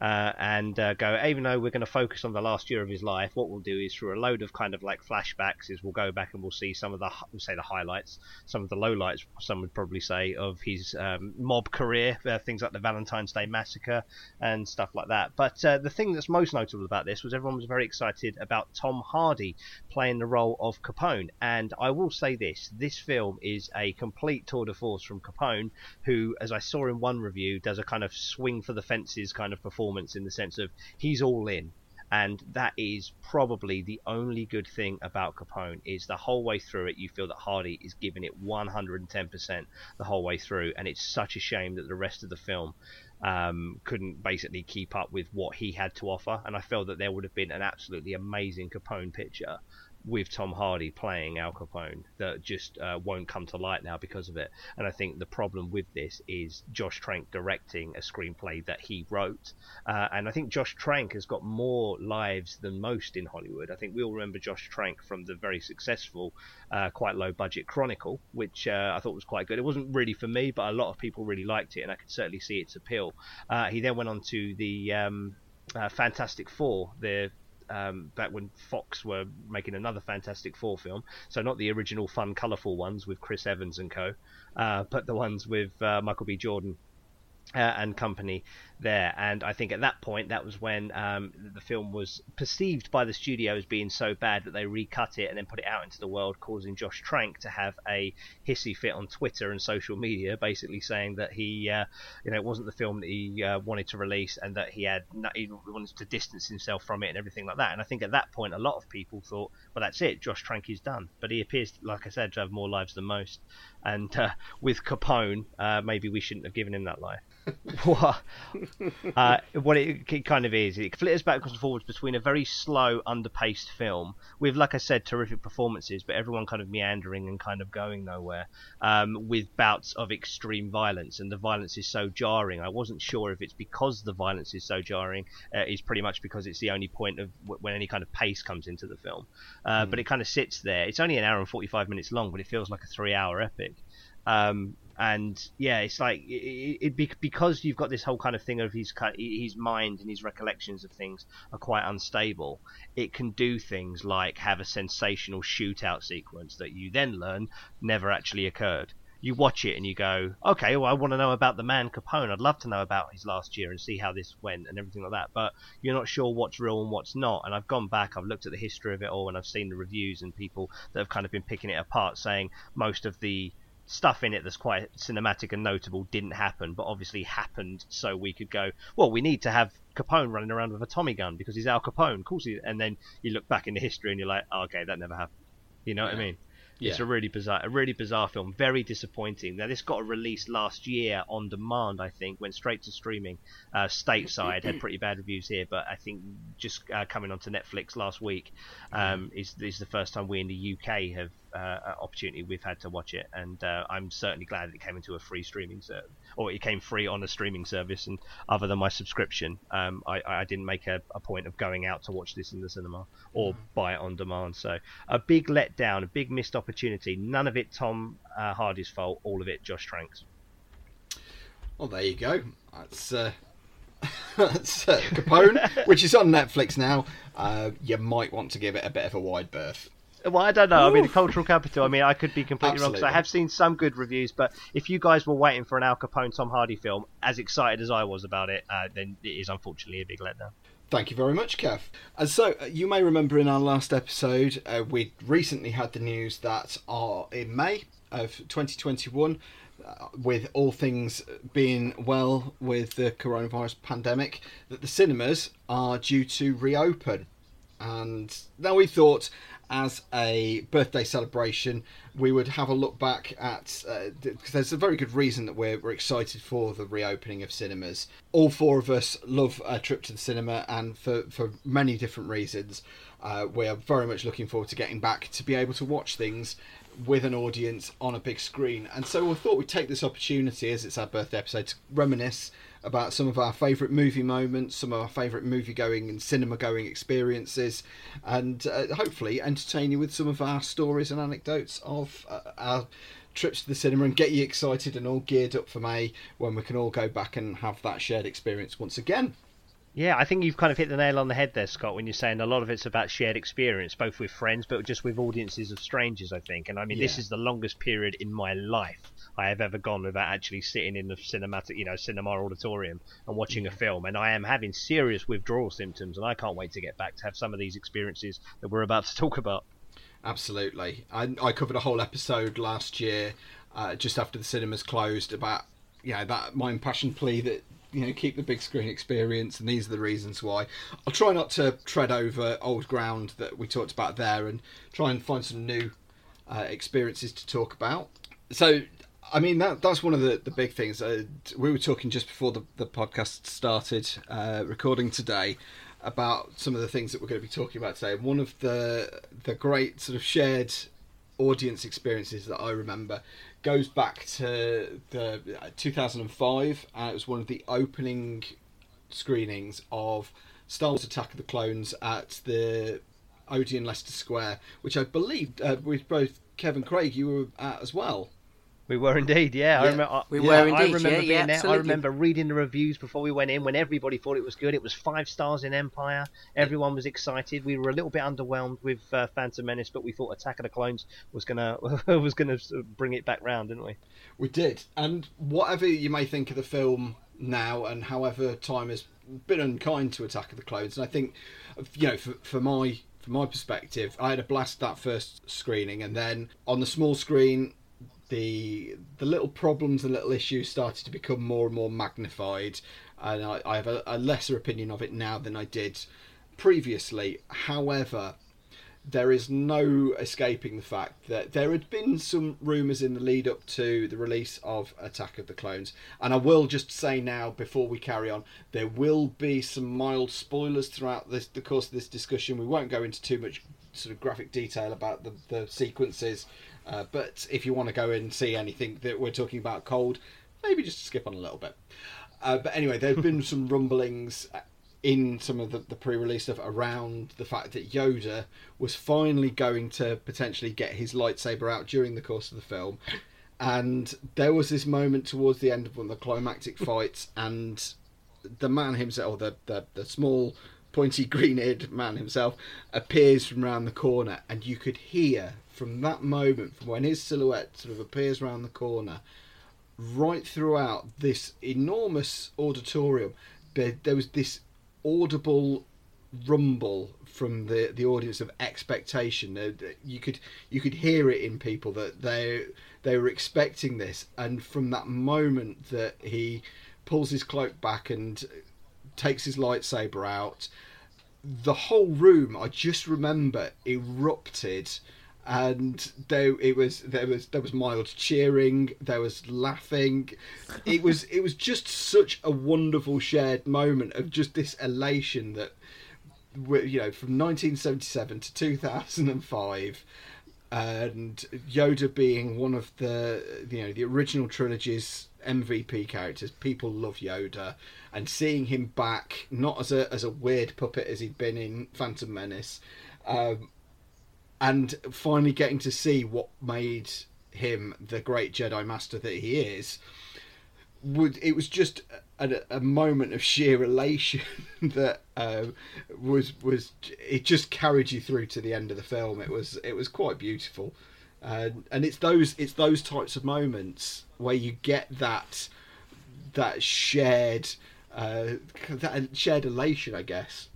Uh, and uh, go, even though we're going to focus on the last year of his life, what we'll do is through a load of kind of like flashbacks, is we'll go back and we'll see some of the, say the highlights, some of the lowlights, some would probably say, of his um, mob career, uh, things like the Valentine's Day massacre and stuff like that. But uh, the thing that's most notable about this was everyone was very excited about Tom Hardy playing the role of Capone. And I will say this this film is a complete tour de force from Capone, who, as I saw in one review, does a kind of swing for the fences kind of performance in the sense of he's all in. And that is probably the only good thing about Capone is the whole way through it you feel that Hardy is giving it 110% the whole way through and it's such a shame that the rest of the film um, couldn't basically keep up with what he had to offer and I felt that there would have been an absolutely amazing Capone picture with Tom Hardy playing Al Capone that just uh, won't come to light now because of it. And I think the problem with this is Josh Trank directing a screenplay that he wrote. Uh, and I think Josh Trank has got more lives than most in Hollywood. I think we all remember Josh Trank from the very successful, uh, quite low budget Chronicle, which uh, I thought was quite good. It wasn't really for me, but a lot of people really liked it, and I could certainly see its appeal. Uh, he then went on to the um, uh, Fantastic Four, the um, back when Fox were making another Fantastic Four film. So not the original fun, colourful ones with Chris Evans and co, uh, but the ones with uh, Michael B. Jordan uh, and company there. And I think at that point, that was when um, the film was perceived by the studio as being so bad that they recut it and then put it out into the world, causing Josh Trank to have a hissy fit on Twitter and social media, basically saying that he, uh, you know, it wasn't the film that he uh, wanted to release and that he had he wanted to distance himself from it and everything like that. And I think at that point, a lot of people thought, well, that's it, Josh Trank is done. But he appears, like I said, to have more lives than most. And uh, with Capone, uh, maybe we shouldn't have given him that life. what, uh, what it, it, kind of is, it flitters backwards and forwards between a very slow, underpaced film with, like I said, terrific performances, but everyone kind of meandering and kind of going nowhere, um, with bouts of extreme violence, and the violence is so jarring. I wasn't sure if it's because the violence is so jarring, uh, is pretty much because it's the only point of w- when any kind of pace comes into the film. Uh, mm. But it kind of sits there. It's only an hour and forty-five minutes long, but it feels like a three-hour epic. Um, and yeah, it's like it, it, because you've got this whole kind of thing of his his mind and his recollections of things are quite unstable. It can do things like have a sensational shootout sequence that you then learn never actually occurred. You watch it and you go, okay, well, I want to know about the man Capone. I'd love to know about his last year and see how this went and everything like that. But you're not sure what's real and what's not. And I've gone back, I've looked at the history of it all, and I've seen the reviews and people that have kind of been picking it apart, saying most of the stuff in it that's quite cinematic and notable didn't happen, but obviously happened so we could go, well, we need to have Capone running around with a Tommy gun because he's Al Capone. Of course, he, and then you look back in the history and you're like, oh, okay, that never happened. You know yeah. what I mean? Yeah. It's a really bizarre, a really bizarre film. Very disappointing. Now this got a release last year on demand. I think went straight to streaming. Uh, stateside had pretty bad reviews here, but I think just uh, coming onto Netflix last week um, is is the first time we in the UK have uh, opportunity we've had to watch it, and uh, I'm certainly glad that it came into a free streaming service, or it came free on a streaming service. And other than my subscription, um, I, I, didn't make a, a, point of going out to watch this in the cinema or mm. buy it on demand. So a big letdown, a big missed opportunity. None of it Tom uh, Hardy's fault, all of it Josh Trank's. Well, there you go. That's uh, that's uh, Capone, which is on Netflix now. Uh, you might want to give it a bit of a wide berth. Well, I don't know. I mean, the cultural capital. I mean, I could be completely Absolutely. wrong because I have seen some good reviews. But if you guys were waiting for an Al Capone Tom Hardy film, as excited as I was about it, uh, then it is unfortunately a big letdown. Thank you very much, Kev. And so, uh, you may remember in our last episode, uh, we recently had the news that are in May of 2021, uh, with all things being well with the coronavirus pandemic, that the cinemas are due to reopen. And now we thought, as a birthday celebration, we would have a look back at because uh, there's a very good reason that we're, we're excited for the reopening of cinemas. All four of us love a trip to the cinema, and for, for many different reasons, uh, we are very much looking forward to getting back to be able to watch things with an audience on a big screen. And so we thought we'd take this opportunity, as it's our birthday episode, to reminisce about some of our favourite movie moments, some of our favourite movie going and cinema going experiences, and uh, hopefully entertain you with some of our stories and anecdotes of uh, our trips to the cinema and get you excited and all geared up for May when we can all go back and have that shared experience once again. Yeah, I think you've kind of hit the nail on the head there, Scott, when you're saying a lot of it's about shared experience, both with friends, but just with audiences of strangers, I think. And I mean, yeah. this is the longest period in my life I have ever gone without actually sitting in the cinematic, you know, cinema auditorium and watching a film. And I am having serious withdrawal symptoms, and I can't wait to get back to have some of these experiences that we're about to talk about. Absolutely. I, I covered a whole episode last year, uh, just after the cinemas closed, about you know that my impassioned plea that you know keep the big screen experience and these are the reasons why i'll try not to tread over old ground that we talked about there and try and find some new uh, experiences to talk about so I mean that that's one of the, the big things. Uh, we were talking just before the, the podcast started uh, recording today about some of the things that we're going to be talking about today. One of the the great sort of shared audience experiences that I remember goes back to the uh, 2005 and it was one of the opening screenings of Star Wars Attack of the Clones at the Odeon Leicester Square which I believe uh, with both Kevin Craig you were at as well we were indeed, yeah. yeah. I remember, we yeah, were indeed. I remember yeah, being yeah, there. I remember reading the reviews before we went in when everybody thought it was good. It was five stars in Empire. Everyone was excited. We were a little bit underwhelmed with uh, Phantom Menace, but we thought Attack of the Clones was gonna was gonna bring it back round, didn't we? We did. And whatever you may think of the film now, and however time has been unkind to Attack of the Clones, and I think, you know, for, for my from my perspective, I had a blast that first screening, and then on the small screen, the the little problems and little issues started to become more and more magnified, and I, I have a, a lesser opinion of it now than I did previously. However, there is no escaping the fact that there had been some rumours in the lead up to the release of Attack of the Clones. And I will just say now, before we carry on, there will be some mild spoilers throughout this, the course of this discussion. We won't go into too much sort of graphic detail about the, the sequences. Uh, but if you want to go and see anything that we're talking about cold, maybe just skip on a little bit. Uh, but anyway, there have been some rumblings in some of the, the pre-release stuff around the fact that Yoda was finally going to potentially get his lightsaber out during the course of the film. And there was this moment towards the end of one of the climactic fights, and the man himself, or the, the, the small, pointy, green-eared man himself, appears from around the corner, and you could hear from that moment, from when his silhouette sort of appears around the corner, right throughout this enormous auditorium, there, there was this audible rumble from the the audience of expectation. You could you could hear it in people that they they were expecting this, and from that moment that he pulls his cloak back and takes his lightsaber out, the whole room I just remember erupted and there it was there was there was mild cheering there was laughing. It was it was just such a wonderful shared moment of just this elation that you know from 1977 to 2005 and Yoda being one of the you know the original trilogy's MVP characters people love Yoda. And seeing him back not as a as a weird puppet as he'd been in Phantom Menace um, and finally getting to see what made him the great Jedi Master that he is, would it was just a, a moment of sheer elation that uh, was was it just carried you through to the end of the film. It was it was quite beautiful, uh, and it's those it's those types of moments where you get that that shared uh, that shared elation, I guess.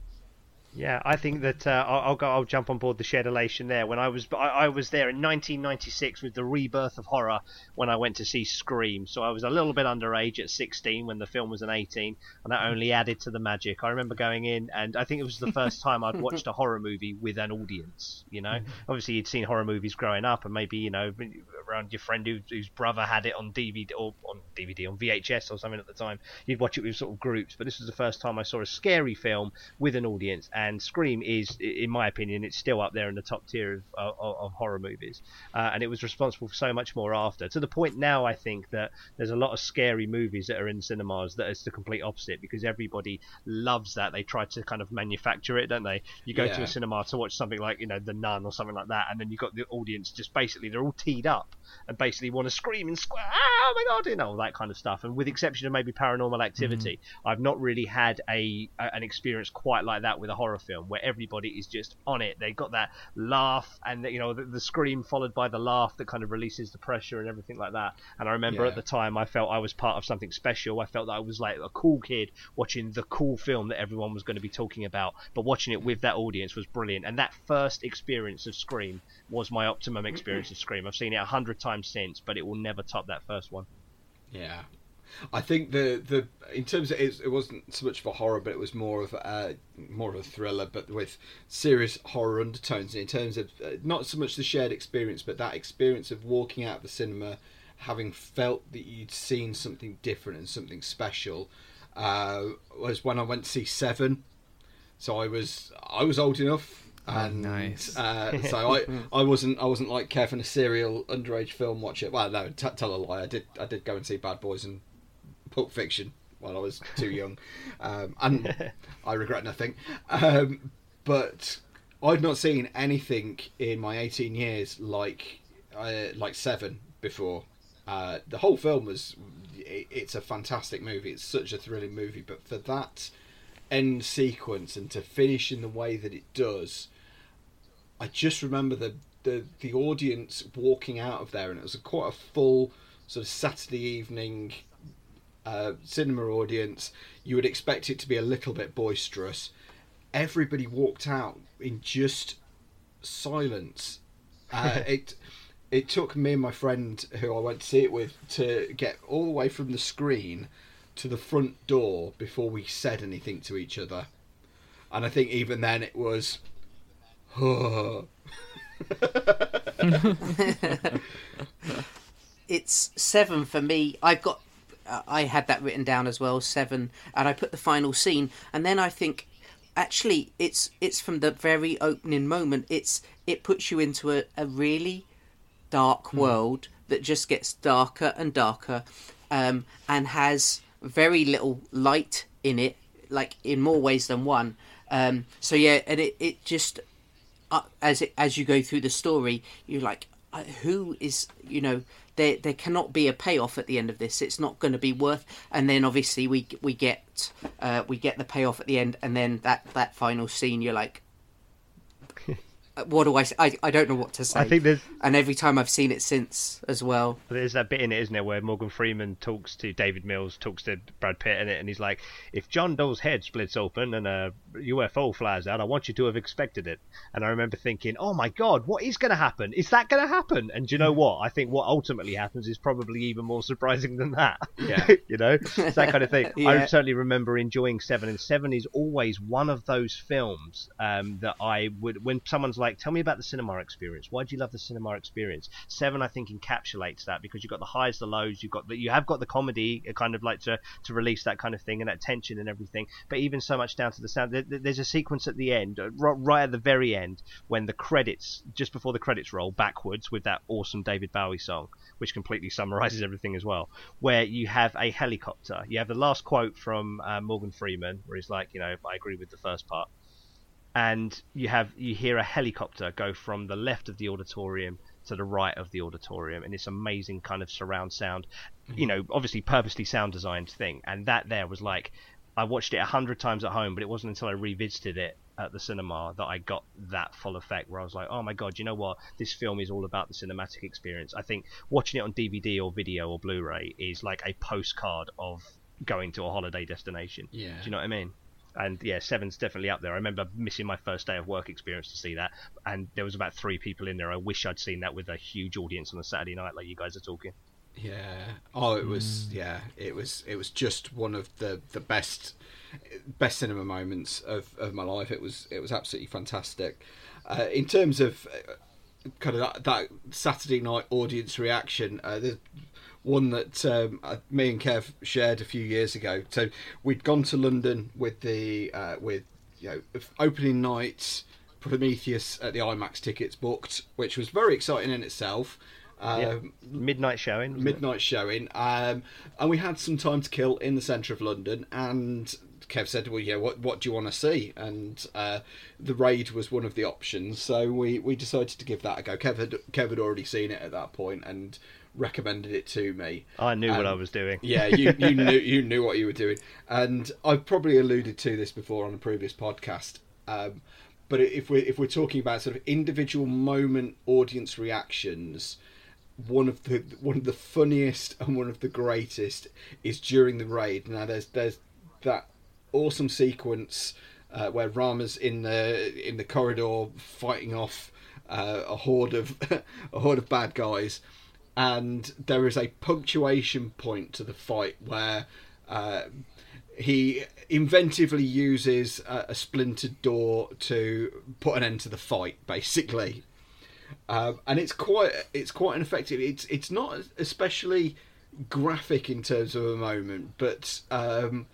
Yeah, I think that uh, I'll, I'll, go. I'll jump on board the shared elation there. When I was, I, I, was there in 1996 with the rebirth of horror when I went to see Scream. So I was a little bit underage at 16 when the film was an 18, and that only added to the magic. I remember going in, and I think it was the first time I'd watched a horror movie with an audience. You know, mm-hmm. obviously you'd seen horror movies growing up, and maybe you know around your friend who, whose brother had it on DVD or on DVD on VHS or something at the time. You'd watch it with sort of groups, but this was the first time I saw a scary film with an audience and Scream is, in my opinion, it's still up there in the top tier of, of, of horror movies, uh, and it was responsible for so much more after. To the point now, I think that there's a lot of scary movies that are in cinemas that is the complete opposite because everybody loves that. They try to kind of manufacture it, don't they? You go yeah. to a cinema to watch something like you know The Nun or something like that, and then you've got the audience just basically they're all teed up and basically want to scream and square, oh my god, you know, all that kind of stuff. And with exception of maybe Paranormal Activity, mm-hmm. I've not really had a, a, an experience quite like that with a horror film where everybody is just on it. They got that laugh and you know the, the, scream followed by the laugh that kind of releases the pressure and everything like that. And I remember yeah. at the time I felt I was part of something special. I felt that I was like a cool kid watching the cool film that everyone was going to be talking about, but watching it with that audience was brilliant. And that first experience of Scream was my optimum experience of Scream. I've seen it a hundred times since, but it will never top that first one. Yeah, I think the the in terms of it, it wasn't so much for horror, but it was more of a more of a thriller, but with serious horror undertones. In terms of uh, not so much the shared experience, but that experience of walking out of the cinema, having felt that you'd seen something different and something special, uh, was when I went to see Seven. So I was I was old enough and nice. uh, so I, I wasn't I wasn't like Kevin a serial underage film watcher. Well, no, t- tell a lie. I did I did go and see Bad Boys and Pulp Fiction while I was too young, um, and I regret nothing. Um, but I've not seen anything in my 18 years like uh, like Seven before. Uh, the whole film was it, it's a fantastic movie. It's such a thrilling movie, but for that end sequence and to finish in the way that it does, I just remember the the the audience walking out of there, and it was a, quite a full sort of Saturday evening uh, cinema audience. You would expect it to be a little bit boisterous. Everybody walked out in just silence. Uh, it it took me and my friend who I went to see it with to get all the way from the screen to the front door before we said anything to each other. And I think even then it was. it's seven for me. I've got, uh, I had that written down as well, seven, and I put the final scene, and then I think, actually, it's it's from the very opening moment. It's it puts you into a, a really dark world that just gets darker and darker, um, and has very little light in it, like in more ways than one. Um, so yeah, and it, it just uh, as it as you go through the story, you're like, uh, who is you know there there cannot be a payoff at the end of this. It's not going to be worth. And then obviously we we get uh, we get the payoff at the end, and then that that final scene, you're like. What do I, say? I? I don't know what to say. I think there's and every time I've seen it since as well. There's that bit in it, isn't there, where Morgan Freeman talks to David Mills, talks to Brad Pitt in it, and he's like, "If John Doe's head splits open and a UFO flies out, I want you to have expected it." And I remember thinking, "Oh my God, what is going to happen? Is that going to happen?" And do you know what? I think what ultimately happens is probably even more surprising than that. Yeah. you know, it's that kind of thing. Yeah. I certainly remember enjoying Seven, and Seven is always one of those films um, that I would, when someone's like, "Tell me about the cinema experience. Why do you love the cinema experience?" Seven, I think, encapsulates that because you've got the highs, the lows. You've got the, you have got the comedy, uh, kind of like to to release that kind of thing and that tension and everything. But even so much down to the sound. There, there's a sequence at the end, uh, right, right at the very end, when the credits, just before the credits roll backwards with that awesome David Bowie song, which completely summarizes everything as well, where you have a helicopter. You have the last quote from uh, Morgan Freeman, where he's like, you know, I agree with the first part, and you have you hear a helicopter go from the left of the auditorium to the right of the auditorium, and it's amazing kind of surround sound. You know, obviously purposely sound designed thing, and that there was like. I watched it a hundred times at home, but it wasn't until I revisited it at the cinema that I got that full effect where I was like, oh my god, you know what? This film is all about the cinematic experience. I think watching it on DVD or video or Blu-ray is like a postcard of going to a holiday destination. Yeah. Do you know what I mean? And yeah, Seven's definitely up there. I remember missing my first day of work experience to see that, and there was about three people in there. I wish I'd seen that with a huge audience on a Saturday night, like you guys are talking. Yeah. Oh, it was. Yeah, it was. It was just one of the the best best cinema moments of, of my life. It was. It was absolutely fantastic. Uh, in terms of uh, kind of that, that Saturday night audience reaction, uh, the one that um, uh, me and Kev shared a few years ago. So we'd gone to London with the uh, with you know opening night. Prometheus at the IMAX tickets booked, which was very exciting in itself. Um, Yeah. Midnight showing. wasn't it? midnight showing, um, and we had some time to kill in the centre of London. And Kev said, "Well, yeah, what what do you want to see?" And uh, the raid was one of the options, so we, we decided to give that a go. Kev had, Kev had already seen it at that point and recommended it to me. I knew what Um, I was doing. Yeah, you, you knew you knew what you were doing, and I've probably alluded to this before on a previous podcast. Um, but if we're if we're talking about sort of individual moment audience reactions, one of the one of the funniest and one of the greatest is during the raid. Now there's there's that awesome sequence uh, where Rama's in the in the corridor fighting off uh, a horde of a horde of bad guys, and there is a punctuation point to the fight where uh, he inventively uses a, a splintered door to put an end to the fight, basically. Um, and it's quite it's quite an effective. It's it's not especially graphic in terms of a moment, but um,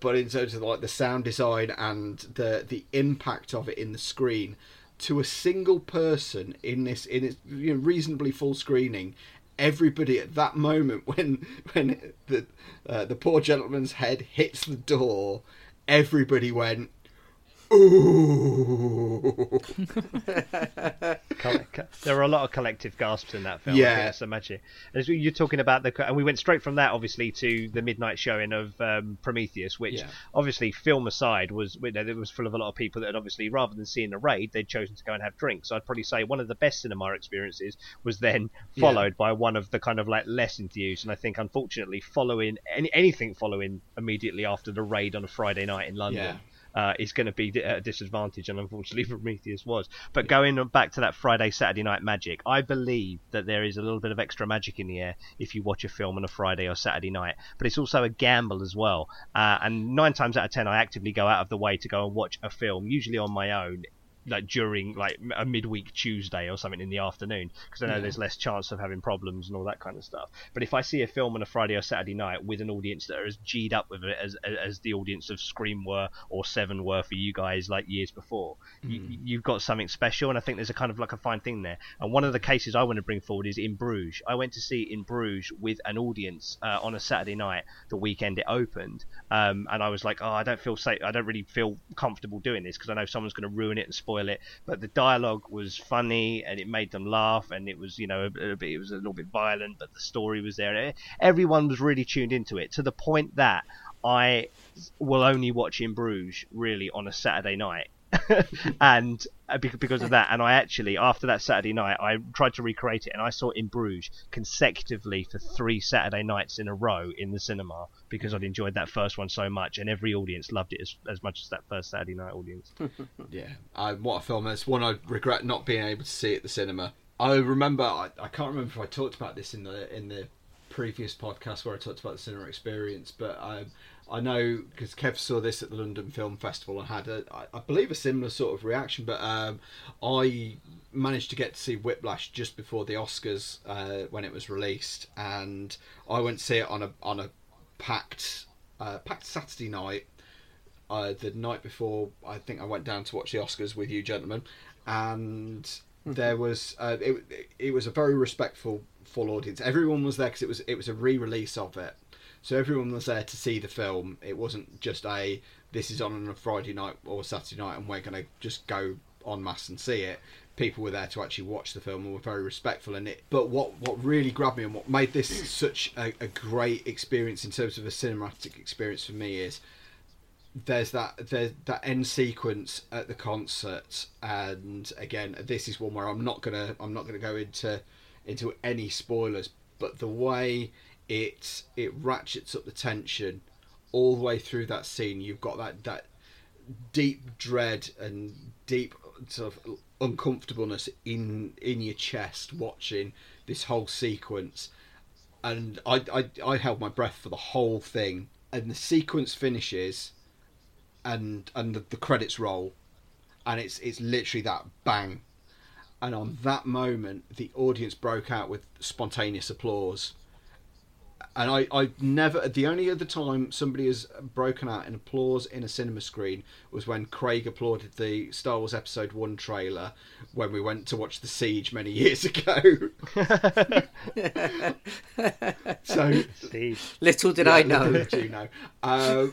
but in terms of like the sound design and the the impact of it in the screen to a single person in this in its you know, reasonably full screening. Everybody at that moment when when the uh, the poor gentleman's head hits the door, everybody went ooh. There were a lot of collective gasps in that film. Yeah. that's so much. As you're talking about the, and we went straight from that obviously to the midnight showing of um, Prometheus, which Yeah. obviously film aside was you know, it was full of a lot of people that had obviously rather than seeing the raid, they'd chosen to go and have drinks. So I'd probably say one of the best cinema experiences was then Yeah. followed by one of the kind of like less enthused. And I think unfortunately following any, anything following immediately after the raid on a Friday night in London Yeah. Uh, is going to be at a disadvantage, and unfortunately Prometheus was. But going back to that Friday Saturday night magic, I believe that there is a little bit of extra magic in the air if you watch a film on a Friday or Saturday night. But it's also a gamble as well. Uh, and nine times out of ten, I actively go out of the way to go and watch a film, usually on my own. Like during like a midweek Tuesday or something in the afternoon, because I know Yeah. there's less chance of having problems and all that kind of stuff. But if I see a film on a Friday or Saturday night with an audience that are as g'd up with it as as the audience of Scream were or Seven were for you guys like years before, you, you've got something special. And I think there's a kind of like a fine thing there. And one of the cases I want to bring forward is in Bruges. I went to see In Bruges with an audience uh, on a Saturday night, the weekend it opened, um, and I was like, oh, I don't feel safe. I don't really feel comfortable doing this because I know someone's going to ruin it and spoil it. But the dialogue was funny and it made them laugh, and it was you know a, a bit, it was a little bit violent, but the story was there. Everyone was really tuned into it to the point that I will only watch In Bruges really on a Saturday night. and uh, because of that, and I actually after that Saturday night, I tried to recreate it, and I saw it In Bruges consecutively for three Saturday nights in a row in the cinema because I'd enjoyed that first one so much, and every audience loved it as, as much as that first Saturday night audience. Yeah, I, what a film! It's one I regret not being able to see at the cinema. I remember, I, I can't remember if I talked about this in the in the previous podcast where I talked about the cinema experience, but I I know because Kev saw this at the London Film Festival and had a I, I believe a similar sort of reaction, but um, I managed to get to see Whiplash just before the Oscars uh, when it was released, and I went to see it on a on a packed uh, packed Saturday night uh, the night before I think I went down to watch the Oscars with you gentlemen, and there was uh, it, it was a very respectful full audience. Everyone was there because it was it was a re-release of it, so everyone was there to see the film. It wasn't just a this is on on a Friday night or Saturday night and we're going to just go en masse and see it. People were there to actually watch the film and were very respectful in it. But what what really grabbed me and what made this such a, a great experience in terms of a cinematic experience for me is there's that there's that end sequence at the concert and again this is one where I'm not gonna I'm not gonna go into into any spoilers but the way it it ratchets up the tension all the way through that scene you've got that that deep dread and deep sort of uncomfortableness in in your chest watching this whole sequence. And I, I I held my breath for the whole thing. And the sequence finishes and and the, the credits roll. And it's it's literally that bang and on that moment the audience broke out with spontaneous applause and I, I never the only other time somebody has broken out in applause in a cinema screen was when Craig applauded the Star Wars Episode One trailer when we went to watch The Siege many years ago. so Steve. Little did I know. Little did you know. Uh,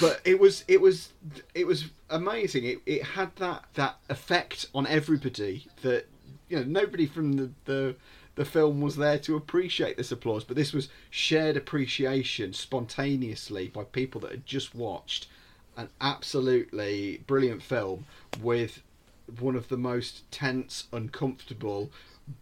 but it was it was it was amazing. It it had that that effect on everybody that you know nobody from the the the film was there to appreciate this applause, but this was shared appreciation spontaneously by people that had just watched an absolutely brilliant film with one of the most tense, uncomfortable,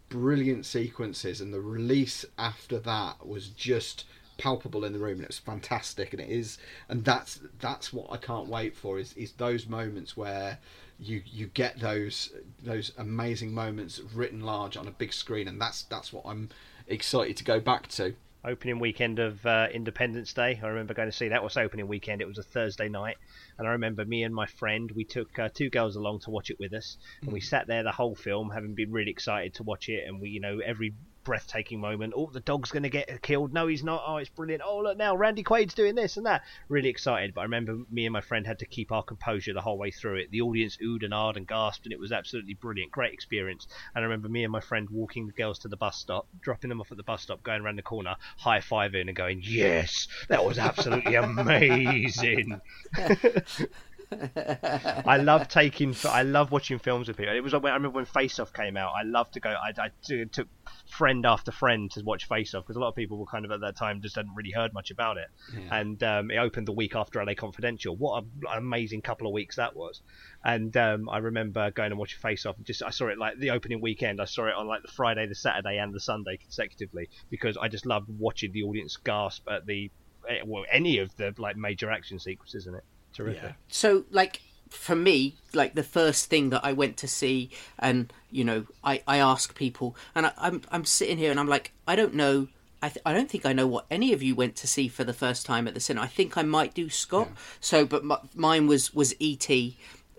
brilliant sequences, and the release after that was just palpable in the room and it was fantastic and it is and that's that's what I can't wait for is is those moments where you you get those those amazing moments written large on a big screen and that's that's what I'm excited to go back to opening weekend of uh, Independence Day. I remember going to see that was opening weekend. It was a Thursday night, and I remember me and my friend we took uh, two girls along to watch it with us, and we sat there the whole film, having been really excited to watch it, and we you know every breathtaking moment. Oh, the dog's going to get killed. No, he's not. Oh, it's brilliant. Oh, look now, Randy Quaid's doing this and that. Really excited. But I remember me and my friend had to keep our composure the whole way through it. The audience oohed and ahed and gasped, and it was absolutely brilliant. Great experience. And I remember me and my friend walking the girls to the bus stop, dropping them off at the bus stop, going around the corner, high fiving and going, "Yes, that was absolutely amazing." I love taking. I love watching films with people. It was like when I remember when Face Off came out. I loved to go. I, I took friend after friend to watch Face Off because a lot of people were kind of at that time just hadn't really heard much about it. Yeah. And um, it opened the week after LA Confidential. What an amazing couple of weeks that was. And um, I remember going and watching Face Off. Just I saw it like the opening weekend. I saw it on like the Friday, the Saturday, and the Sunday consecutively because I just loved watching the audience gasp at the eh, well any of the like major action sequences in it. Terrific. Yeah. So like for me, like the first thing that I went to see, and you know, I, I ask people, and I, am I'm, I'm sitting here and I'm like, I don't know, I th- I don't think I know what any of you went to see for the first time at the cinema. I think I might do Scott. Yeah. So, but m- mine was was ET,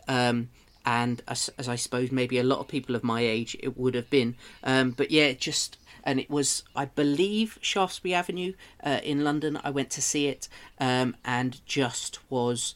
um, and as, as, I suppose maybe a lot of people of my age it would have been. Um, but yeah, just and it was I believe Shaftesbury Avenue uh, in London. I went to see it, um, and just was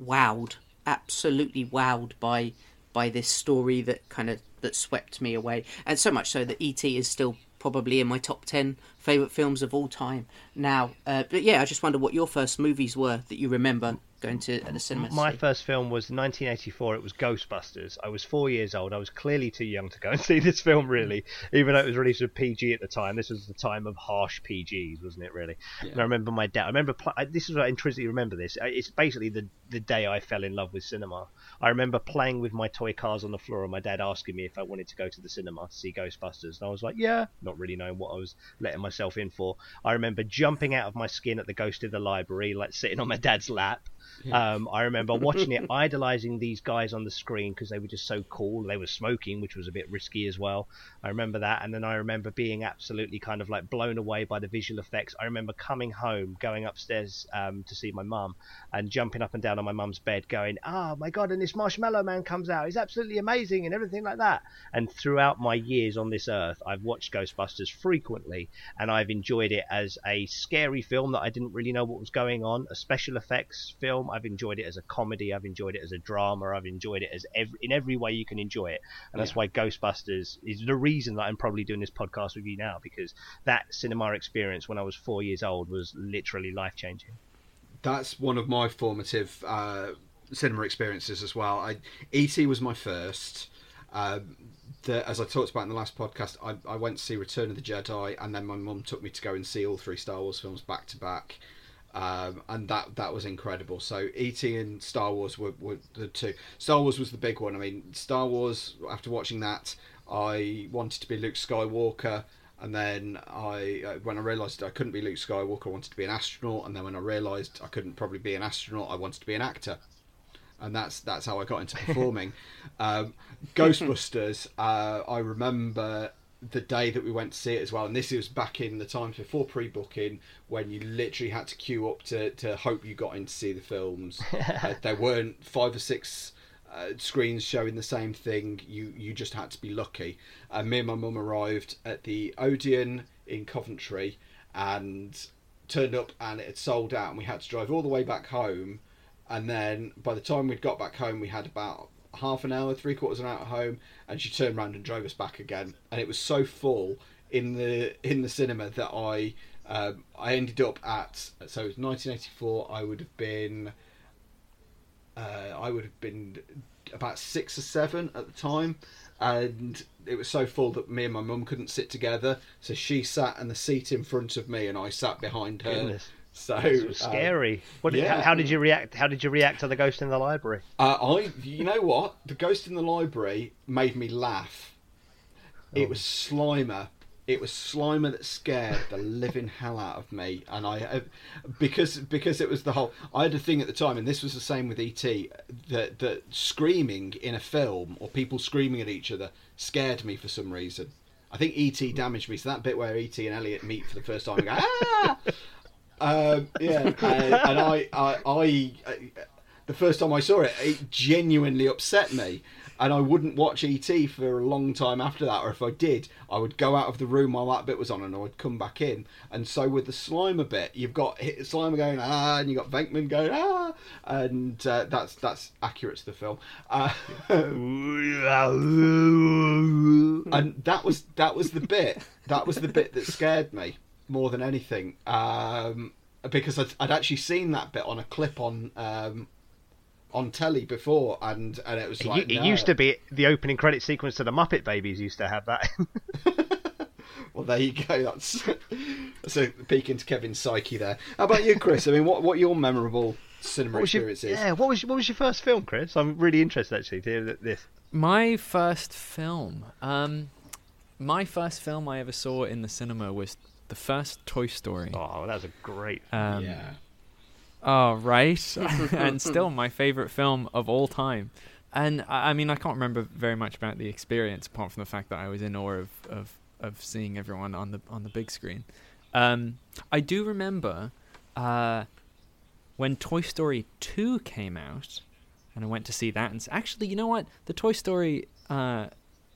wowed absolutely wowed by by this story that kind of that swept me away, and so much so that ET is still probably in my top 10 favourite films of all time now. Uh, but yeah, I just wonder what your first movies were that you remember going to the cinema. My first film was 1984. It was Ghostbusters. I was four years old. I was clearly too young to go and see this film, really, even though it was released with PG at the time. This was the time of harsh PGs, wasn't it? Really. Yeah. And I remember my dad. I remember pl- I, this is what I intrinsically remember. This. It's basically the the day I fell in love with cinema. I remember playing with my toy cars on the floor, and my dad asking me if I wanted to go to the cinema to see Ghostbusters, and I was like, yeah, not really knowing what I was letting myself in for. I remember jumping out of my skin at the Ghost of the Library, like sitting on my dad's lap um, I remember watching it, idolizing these guys on the screen because they were just so cool. They were smoking, which was a bit risky as well. I remember that, and then I remember being absolutely kind of like blown away by the visual effects. I remember coming home, going upstairs um, to see my mum, and jumping up and down on my mum's bed, going, "Oh my god!" And this Marshmallow Man comes out. He's absolutely amazing, and everything like that. And throughout my years on this earth, I've watched Ghostbusters frequently, and I've enjoyed it as a scary film that I didn't really know what was going on, a special effects film. I've enjoyed it as a comedy. I've enjoyed it as a drama. I've enjoyed it as every, in every way you can enjoy it, and that's why Ghostbusters is the reason that I'm probably doing this podcast with you now because that cinema experience when I was four years old was literally life changing. That's one of my formative uh, cinema experiences as well. I, E.T. was my first. Uh, the, as I talked about in the last podcast, I, I, went to see Return of the Jedi, and then my mum took me to go and see all three Star Wars films back to back um, and that that was incredible. So ET and Star Wars were, were the two. Star Wars was the big one. I mean, Star Wars. After watching that, I wanted to be Luke Skywalker, and then I uh, when I realised I couldn't be Luke Skywalker, I wanted to be an astronaut, and then when I realised I couldn't probably be an astronaut, I wanted to be an actor. And that's that's how I got into performing. um, Ghostbusters. Uh, I remember the day that we went to see it as well. And this was back in the times before pre-booking, when you literally had to queue up to, to hope you got in to see the films. uh, there weren't five or six uh, screens showing the same thing. You you just had to be lucky. And me and my mum arrived at the Odeon in Coventry, and turned up, and it had sold out, and we had to drive all the way back home. And then by the time we'd got back home, we had about half an hour, three quarters of an hour at home, and she turned around and drove us back again. And it was so full in the in the cinema that I um, I ended up at so it was 1984. I would have been uh, I would have been about six or seven at the time, and it was so full that me and my mum couldn't sit together. So she sat in the seat in front of me, and I sat behind her. Goodness. So scary. Um, what did, yeah. how, how, did you react? How did you react to the ghost in the library? Uh, I, you know what, the ghost in the library made me laugh. Oh. It was Slimer. It was Slimer that scared the living hell out of me, and I, uh, because because it was the whole. I had a thing at the time, and this was the same with ET. That that screaming in a film or people screaming at each other scared me for some reason. I think ET damaged me. So that bit where ET and Elliot meet for the first time, and go, ah! Um, yeah, and, and I, I, I, the first time I saw it, it genuinely upset me, and I wouldn't watch ET for a long time after that. Or if I did, I would go out of the room while that bit was on, and I would come back in. And so with the Slimer bit, you've got Slimer going ah, and you got Venkman going ah, and uh, that's that's accurate to the film. Uh, and that was that was the bit that was the bit that scared me more than anything um, because I'd, I'd, actually seen that bit on a clip on um, on telly before, and and it was like u- it no. used to be the opening credit sequence to the Muppet Babies used to have that. Well, there you go. That's that's a peek into Kevin's psyche there. How about you, Chris? I mean, what what your memorable cinema what was your, yeah, what was what was your first film, Chris? I'm really interested actually to hear this. My first film. Um, my first film I ever saw in the cinema was the first Toy Story. Oh, that was a great. Um, yeah. Oh, right. and still my favorite film of all time. And I I mean, I can't remember very much about the experience apart from the fact that I was in awe of, of, of seeing everyone on the on the big screen. Um, I do remember uh, when Toy Story 2 came out, and I went to see that. And s- actually, you know what? The Toy Story uh,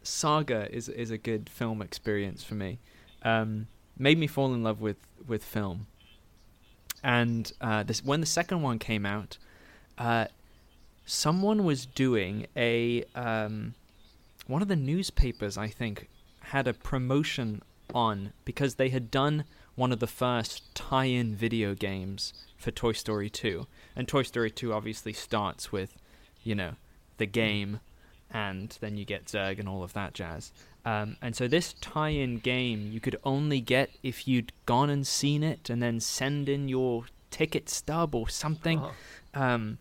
saga is is a good film experience for me. Um, made me fall in love with with film and uh, this when the second one came out, uh, someone was doing a um, one of the newspapers I think had a promotion on because they had done one of the first tie-in video games for Toy Story 2, and Toy Story 2 obviously starts with, you know, the game, and then you get Zurg and all of that jazz. Um, and so this tie-in game you could only get if you'd gone and seen it, and then send in your ticket stub or something. Oh. Um,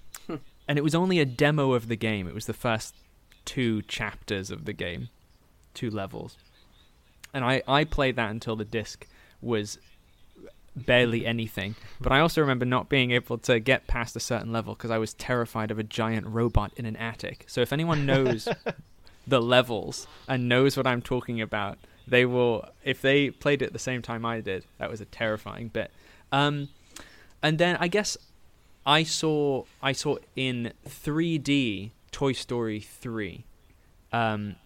and it was only a demo of the game. It was the first two chapters of the game, two levels. And I, I played that until the disc was barely anything. But I also remember not being able to get past a certain level because I was terrified of a giant robot in an attic. So if anyone knows the levels and knows what I'm talking about, they will. If they played it at the same time I did, that was a terrifying bit. Um, and then I guess I saw I saw in 3D Toy Story 3, um,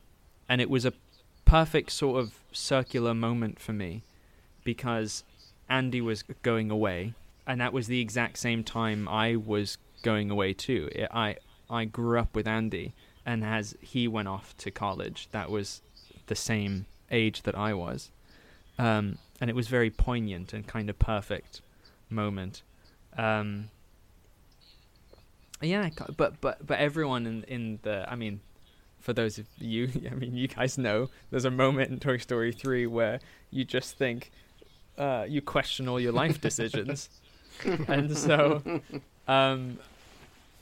and it was a perfect sort of circular moment for me because Andy was going away, and that was the exact same time I was going away too. I I grew up with Andy, and as he went off to college, that was the same age that I was, um, and it was very poignant and kind of perfect moment. Um, yeah, but but but everyone in in the I mean, for those of you, I mean, you guys know there's a moment in Toy Story three where you just think, uh, you question all your life decisions, and so, um,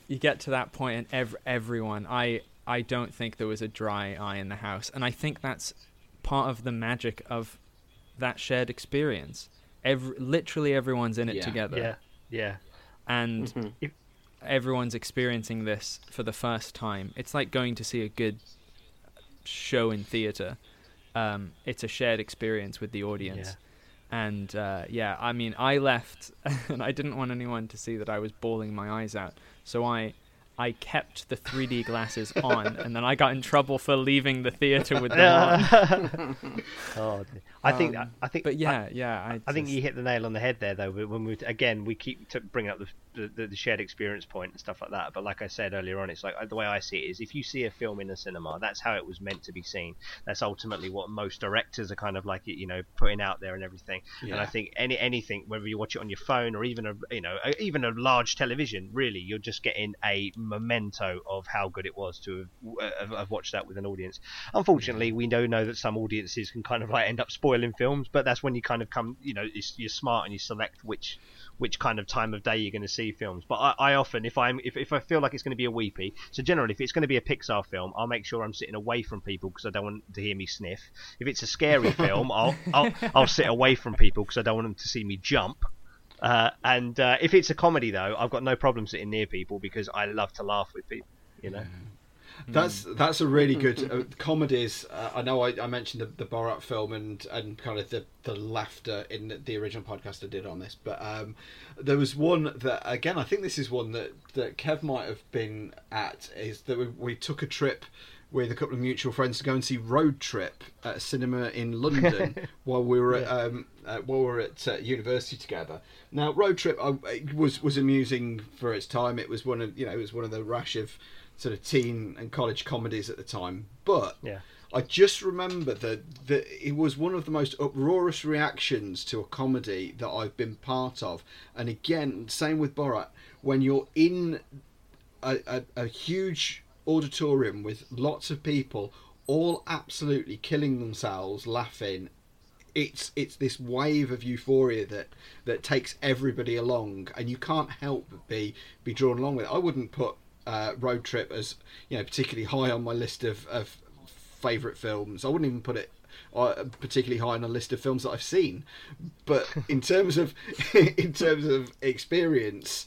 you get to that point, and ev- everyone, I I don't think there was a dry eye in the house, and I think that's part of the magic of that shared experience. Every, literally everyone's in it Yeah. together Yeah, yeah. and Mhm. If- everyone's experiencing this for the first time. It's like going to see a good show in theater. Um, it's a shared experience with the audience. And uh, yeah, I mean, I left, and I didn't want anyone to see that I was bawling my eyes out. So I, I kept the 3D glasses on, and then I got in trouble for leaving the theater with them on. oh, I think Um, I think But yeah, yeah, I, I think just- you hit the nail on the head there, though. When we again we keep bringing up the, the the shared experience point and stuff like that. But like I said earlier on, it's like the way I see it is if you see a film in a cinema, that's how it was meant to be seen. That's ultimately what most directors are kind of like, you know, putting out there and everything. And I think any anything, whether you watch it on your phone or even a you know a, even a large television, really, you're just getting a memento of how good it was to have, have, have watched that with an audience. Unfortunately, we do know that some audiences can kind of like end up spoiling films, but that's when you kind of come, you know, you're smart and you select which which kind of time of day you're going to see films. But I, I often, if I'm if, if I feel like it's going to be a weepy, so generally if it's going to be a Pixar film, I'll make sure I'm sitting away from people because I don't want to hear me sniff. If it's a scary film, I'll I'll, I'll sit away from people because I don't want them to see me jump. Uh, and uh, if it's a comedy though, I've got no problem sitting near people because I love to laugh with people. You know. That's that's a really good uh, comedies. Uh, I know I, I mentioned the, the Borat film and and kind of the, the laughter in the original podcast I did on this, but um, there was one that again I think this is one that that Kev might have been at is that we, we took a trip with a couple of mutual friends to go and see Road Trip at a cinema in London while we were at, um, uh, while we were at uh, university together. Now, Road Trip was was amusing for its time. It was one of you know it was one of the rash of sort of teen and college comedies at the time. But Yeah. I just remember that that it was one of the most uproarious reactions to a comedy that I've been part of. And again, same with Borat. When you're in a, a, a huge auditorium with lots of people all absolutely killing themselves laughing it's it's this wave of euphoria that that takes everybody along and you can't help but be be drawn along with it. I wouldn't put uh, Road Trip as you know particularly high on my list of, of favorite films. I wouldn't even put it uh, particularly high on a list of films that I've seen. But in terms of in terms of experience,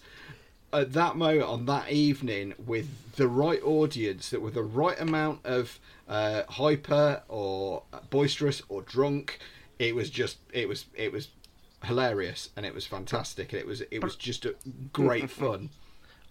at that moment on that evening with the right audience that with the right amount of uh, hyper or boisterous or drunk it was just it was it was hilarious and it was fantastic and it was it was just a great fun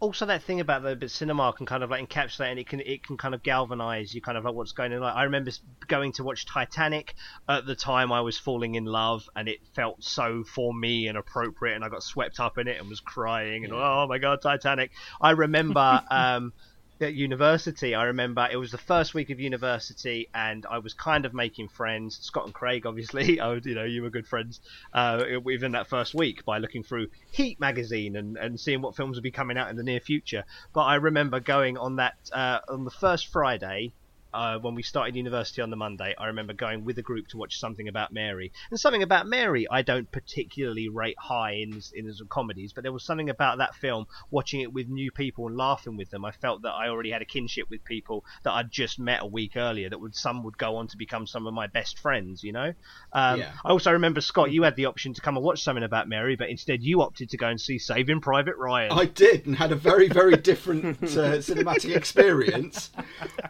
also that thing about the but cinema can kind of like encapsulate and it can it can kind of galvanize you kind of like what's going on like i remember going to watch titanic at the time i was falling in love and it felt so for me and appropriate and i got swept up in it and was crying and yeah. oh my god titanic i remember um at university, I remember it was the first week of university, and I was kind of making friends. Scott and Craig, obviously, I, you know, you were good friends uh, within that first week by looking through Heat magazine and, and seeing what films would be coming out in the near future. But I remember going on that uh, on the first Friday uh, when we started university on the Monday, I remember going with a group to watch Something About Mary. And Something About Mary, I don't particularly rate high in in comedies, but there was something about that film, watching it with new people and laughing with them. I felt that I already had a kinship with people that I'd just met a week earlier. That would some would go on to become some of my best friends. You know. Um, yeah. I also remember Scott, you had the option to come and watch Something About Mary, but instead you opted to go and see Saving Private Ryan. I did, and had a very very different uh, cinematic experience,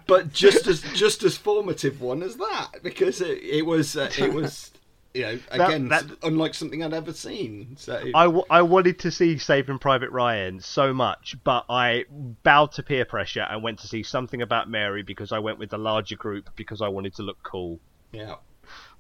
but just as just as formative one as that because it, it was uh, it was you know again that, that, unlike something I'd ever seen. So I, w- I wanted to see Saving Private Ryan so much, but I bowed to peer pressure and went to see something about Mary because I went with the larger group because I wanted to look cool. Yeah.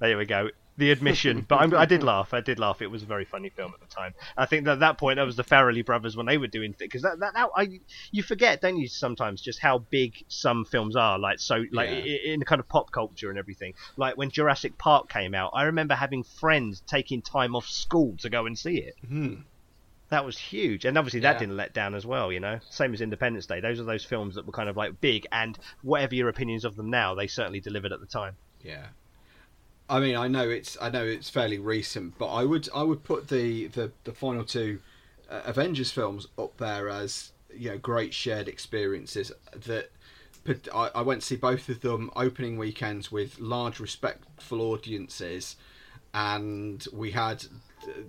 There we go the admission, but I'm, i did laugh. I did laugh. It was a very funny film at the time. I think that at that point that was the Farrelly brothers when they were doing things because that, that, that I you forget, don't you? Sometimes just how big some films are. Like so, like yeah. in, the kind of pop culture and everything. Like when Jurassic Park came out, I remember having friends taking time off school to go and see it. Mm-hmm. That was huge, and obviously that yeah. didn't let down as well. You know, same as Independence Day. Those are those films that were kind of like big, and whatever your opinions of them now, they certainly delivered at the time. Yeah, I mean, I know it's I know it's fairly recent, but I would I would put the the, the final two uh, Avengers films up there as you know great shared experiences that. I, I went to see both of them opening weekends with large, respectful audiences, and we had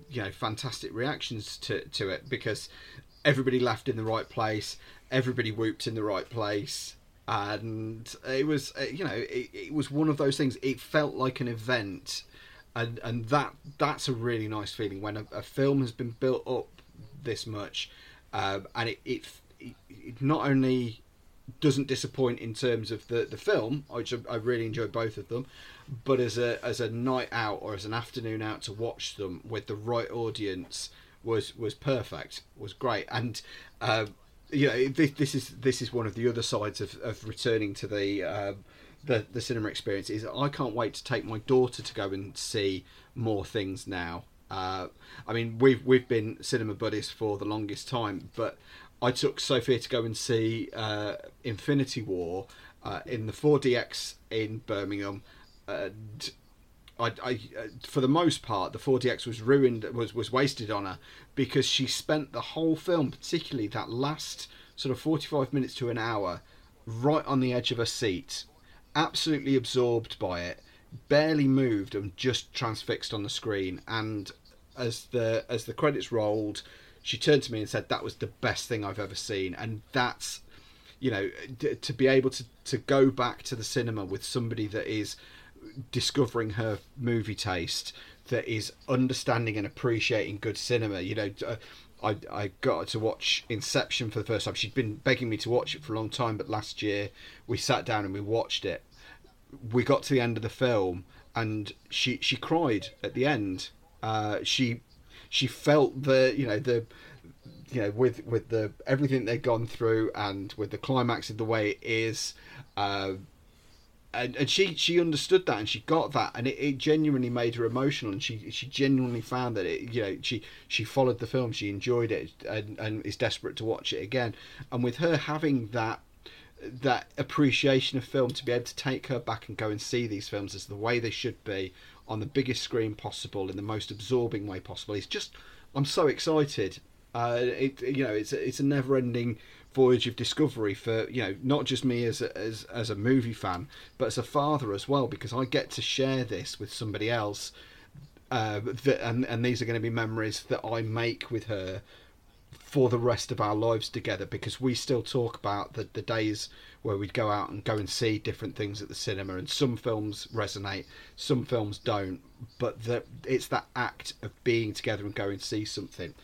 you know fantastic reactions to to it because everybody laughed in the right place, everybody whooped in the right place, and it was uh, you know it, it, was one of those things it felt like an event. And and that that's a really nice feeling when a, a film has been built up this much um, and it, it, it not only doesn't disappoint in terms of the the film which I really enjoyed both of them but as a as a night out or as an afternoon out to watch them with the right audience was was perfect was great. And uh, you know this, this is this is one of the other sides of, of returning to the um, the the cinema experience is I can't wait to take my daughter to go and see more things now. Uh, I mean we've we've been cinema buddies for the longest time, but I took Sophia to go and see uh, Infinity War uh, in the 4DX in Birmingham. And I, I, uh, for the most part, the 4DX was ruined, was was wasted on her because she spent the whole film, particularly that last sort of 45 minutes to an hour, right on the edge of her seat, absolutely absorbed by it, barely moved and just transfixed on the screen. And as the as the credits rolled, she turned to me and said, "That was the best thing I've ever seen." And that's you know to be able to to go back to the cinema with somebody that is discovering her movie taste that is understanding and appreciating good cinema you know uh, I, I got to watch Inception for the first time. She'd been begging me to watch it for a long time, but last year we sat down and we watched it. We got to the end of the film, and she she cried at the end. Uh, she she felt the you know the you know with with the everything they'd gone through and with the climax of the way it is. Uh, and, and she she understood that and she got that and it, it genuinely made her emotional and she she genuinely found that it you know she she followed the film she enjoyed it and, and is desperate to watch it again. And with her having that that appreciation of film to be able to take her back and go and see these films as the way they should be on the biggest screen possible in the most absorbing way possible it's just i'm so excited. Uh, it you know it's it's a never ending voyage of discovery for you know not just me as a, as as a movie fan, but as a father as well because I get to share this with somebody else. Uh, that, and and these are going to be memories that I make with her for the rest of our lives together because we still talk about the, the days where we'd go out and go and see different things at the cinema and some films resonate some films don't but the, it's that act of being together and going to see something.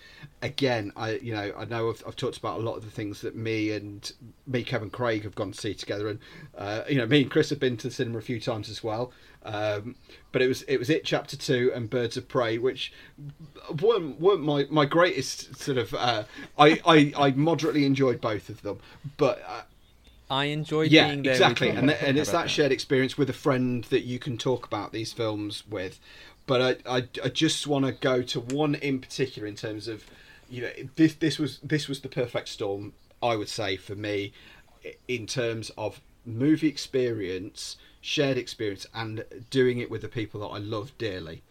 Again i you know i know I've, I've, talked about a lot of the things that me and me kevin craig have gone to see together and uh, you know me and chris have been to the cinema a few times as well um, but it was it was it chapter two and birds of prey which weren't, weren't my, my greatest sort of uh, I, I i moderately enjoyed both of them but uh, I enjoyed yeah, being there. exactly, and and it's that shared experience with a friend that you can talk about these films with. But I I, I just want to go to one in particular in terms of, you know, this this was this was the perfect storm I would say for me, in terms of movie experience, shared experience, and doing it with the people that I love dearly.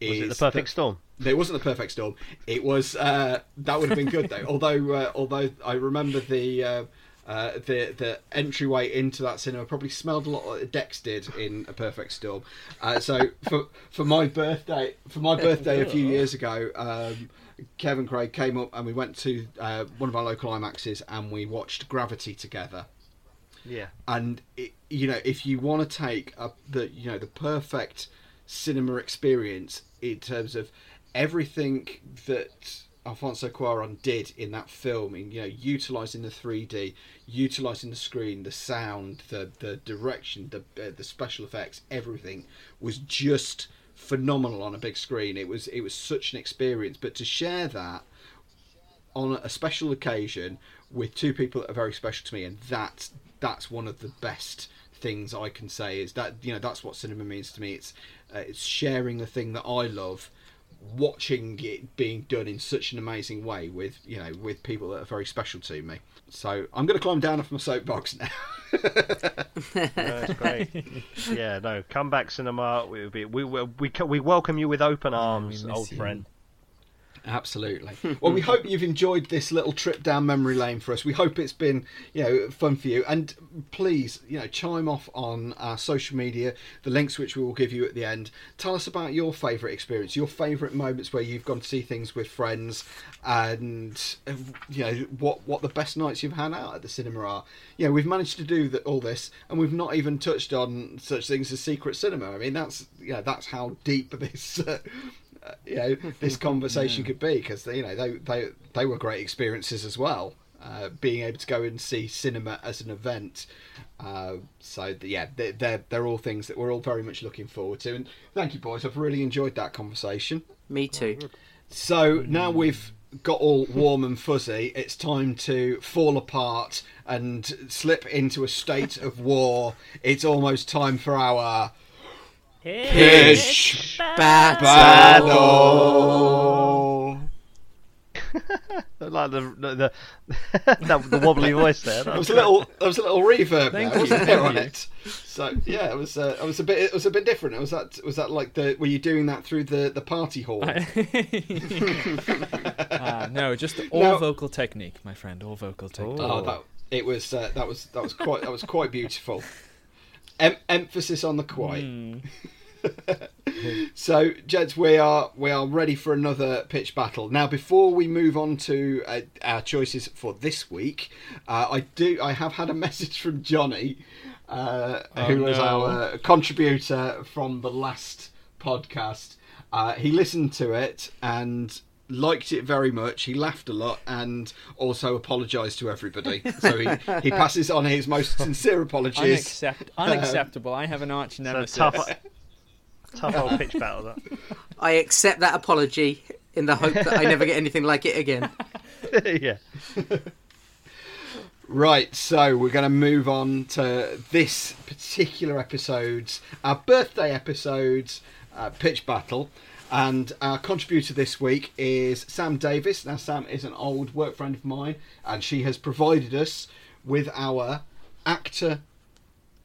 Was it the perfect the, storm? It wasn't the perfect storm. It was uh, that would have been good though. although uh, although I remember the. Uh, uh, the the entryway into that cinema probably smelled a lot like Dex did in A Perfect Storm. Uh, so for for my birthday for my birthday a few years ago, um, Kevin Craig came up and we went to uh, one of our local IMAXs and we watched Gravity together. Yeah, and it, you know if you want to take a, the you know the perfect cinema experience in terms of everything that Alfonso Cuarón did in that film, in you know, utilizing the 3D, utilizing the screen, the sound, the the direction, the uh, the special effects, everything was just phenomenal on a big screen. It was it was such an experience. But to share that on a special occasion with two people that are very special to me, and that's that's one of the best things I can say is that you know that's what cinema means to me. It's uh, it's sharing the thing that I love watching it being done in such an amazing way with you know with people that are very special to me. So I'm going to climb down off my soapbox now. That's great. Yeah, no, come back cinema. We we we we, we welcome you with open oh, arms, old you. friend. Absolutely. Well, we hope you've enjoyed this little trip down memory lane for us. We hope it's been, you know, fun for you. And please, you know, chime off on our social media, the links which we will give you at the end. Tell us about your favourite experience, your favourite moments where you've gone to see things with friends, and you know what what the best nights you've had out at the cinema are. You know, we've managed to do the, all this, and we've not even touched on such things as secret cinema. I mean, that's yeah, you know, that's how deep this. Uh, uh, you know this conversation yeah. could be because you know they they they were great experiences as well. Uh, being able to go and see cinema as an event, uh, so yeah, they're, they're they're all things that we're all very much looking forward to. And thank you, boys. I've really enjoyed that conversation. Me too. So now we've got all warm and fuzzy, it's time to fall apart and slip into a state of war. It's almost time for our Pitch battle. battle. like the the, the, the wobbly voice there. That was a little. There was a little reverb Thank there, wasn't there on it? So yeah, it was. Uh, it was a bit. It was a bit different. It was that. Was that like the? Were you doing that through the the party hall? uh, no, just all now, vocal technique, my friend. All vocal technique. Oh, that it was. Uh, that was that was quite. That was quite beautiful. Em- emphasis on the quite. Mm. so, Jets, we are we are ready for another pitch battle. Now, before we move on to uh, our choices for this week, uh, I do I have had a message from Johnny, uh, oh, who was no. our contributor from the last podcast. Uh, he listened to it and liked it very much. He laughed a lot and also apologised to everybody. So he, he passes on his most sincere apologies. Unaccept- unacceptable. I have an arch nemesis. tough, tough old pitch battle. That. I accept that apology in the hope that I never get anything like it again. yeah. Right, so we're going to move on to this particular episode's, our birthday episode's uh, pitch battle. And our contributor this week is Sam Davis. Now, Sam is an old work friend of mine, and she has provided us with our actor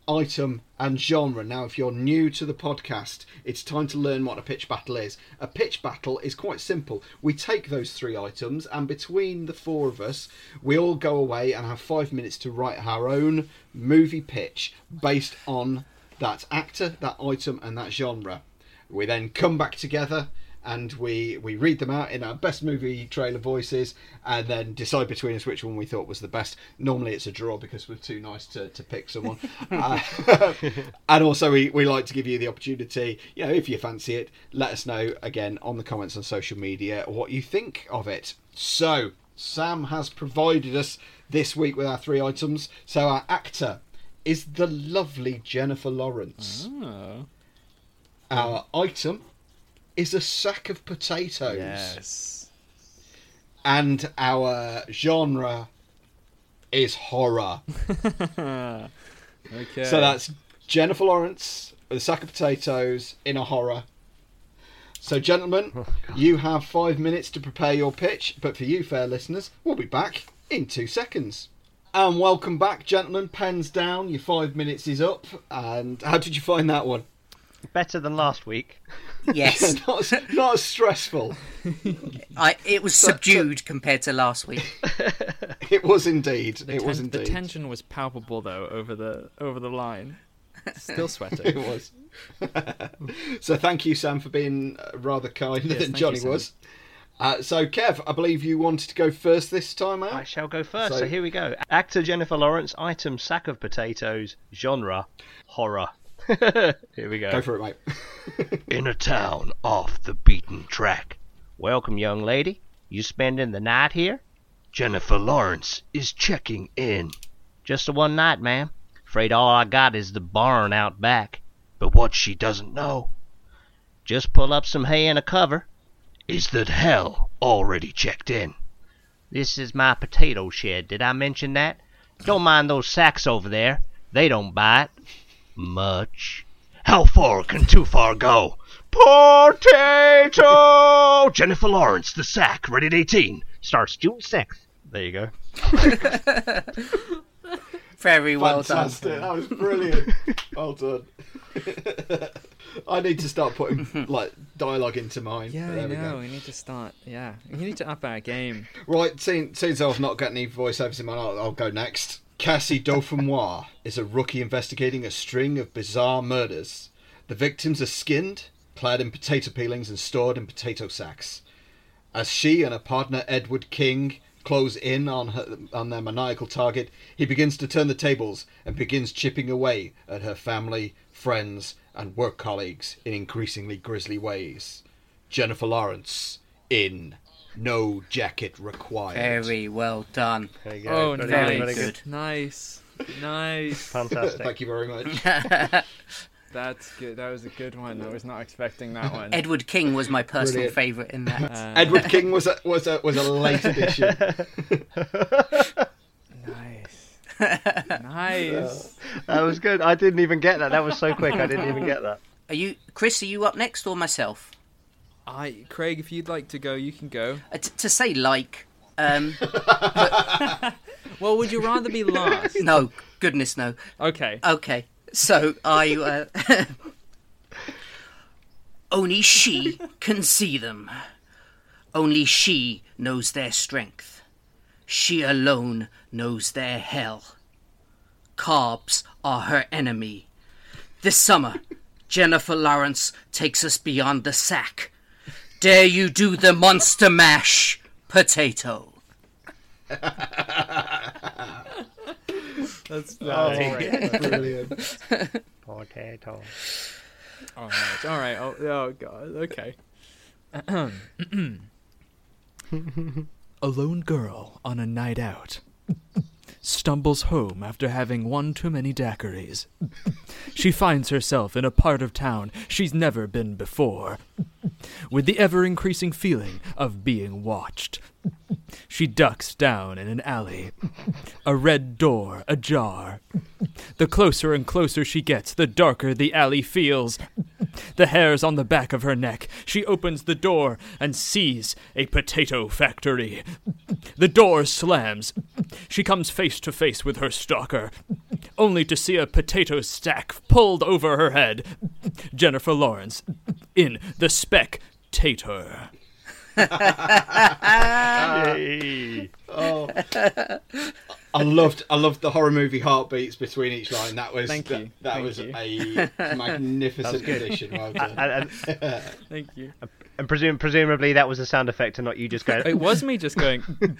item and genre. Now, if you're new to the podcast, it's time to learn what a pitch battle is. A pitch battle is quite simple. We take those three items, and between the four of us, we all go away and have five minutes to write our own movie pitch based on that actor, that item, and that genre. We then come back together and we we read them out in our best movie trailer voices and then decide between us which one we thought was the best. Normally it's a draw because we're too nice to, to pick someone. Uh, and also we, we like to give you the opportunity you know if you fancy it let us know again on the comments on social media what you think of it. So sam has provided us this week with our three items. So our actor is the lovely jennifer lawrence. Oh. Our item is a sack of potatoes. Yes. And our genre is horror. okay. So that's Jennifer Lawrence with a sack of potatoes in a horror. So, gentlemen, oh, you have five minutes to prepare your pitch, but for you, fair listeners, we'll be back in two seconds. And welcome back, gentlemen. Pens down. Your five minutes is up. And how did you find that one? Better than last week. Yes, not, as- not as stressful. I, it was subdued compared to last week. It was indeed. The, it was ten- the indeed. tension was palpable though over the over the line. Still sweating, It sweating. was. so thank you, Sam, for being uh, rather kinder Yes, than thank Johnny you, Sam. was. Uh, so, Kev, I believe you wanted to go first this time out. I shall go first. So- So, here we go. Actor Jennifer Lawrence, item sack of potatoes, genre horror. here we go. Go for it, mate. In a town off the beaten track. Welcome, young lady. You spending the night here? Jennifer Lawrence is checking in. Just a one night, ma'am. Afraid all I got is the barn out back. But what she doesn't know, just pull up some hay and a cover, is that hell already checked in. This is my potato shed. Did I mention that? Don't mind those sacks over there. They don't bite much. How far can too far go? Potato! Jennifer Lawrence, the sack, rated 18. Starts June 6th. There you go. Very well done. That was brilliant. well done. I need to start putting like dialogue into mine. Yeah, There I we know. go. We need to start. Yeah, we need to up our game. Right, seeing, seeing as I've not got any voiceovers in mine, I'll, I'll go next. Cassie Dauphinois is a rookie investigating a string of bizarre murders. The victims are skinned, clad in potato peelings, and stored in potato sacks. As she and her partner Edward King close in on her, on their maniacal target, he begins to turn the tables and begins chipping away at her family, friends, and work colleagues in increasingly grisly ways. Jennifer Lawrence in No Jacket Required. Very well done. There you Oh, Very nice, good, very good. nice, nice. Fantastic. Thank you very much. That's good. That was a good one. I was not expecting that one. Edward King was my personal Brilliant. favourite in that. Uh, Edward King was a was a was a late addition. Nice. nice. That was good. I didn't even get that. That was so quick. I didn't even get that. Are you, Chris? Are you up next or myself? I, Craig, if you'd like to go, you can go. Uh, t- to say like, um, Well, would you rather be last? no, goodness no. Okay. Okay, so I. Uh, only she can see them. Only she knows their strength. She alone knows their hell. Carbs are her enemy. This summer, Jennifer Lawrence takes us beyond the sack. Dare you do the monster mash potato? Oh, That's Brilliant. Potato. All right. All right. Oh, oh God. Okay. a lone girl on a night out stumbles home after having one too many daiquiris. she finds herself in a part of town she's never been before, with the ever increasing feeling of being watched. She ducks down in an alley. A red door ajar. The closer and closer she gets, the darker the alley feels. The hairs on the back of her neck. She opens the door and sees a potato factory. The door slams. She comes face to face with her stalker, only to see a potato stack pulled over her head. Jennifer Lawrence in The Spectator. Yay. Oh, I loved I loved the horror movie heartbeats between each line. That was Thank that, you. that Thank was you. a magnificent addition. Well done. and, and, Thank you. and presum- presumably that was a sound effect and not you just going. It was me just going.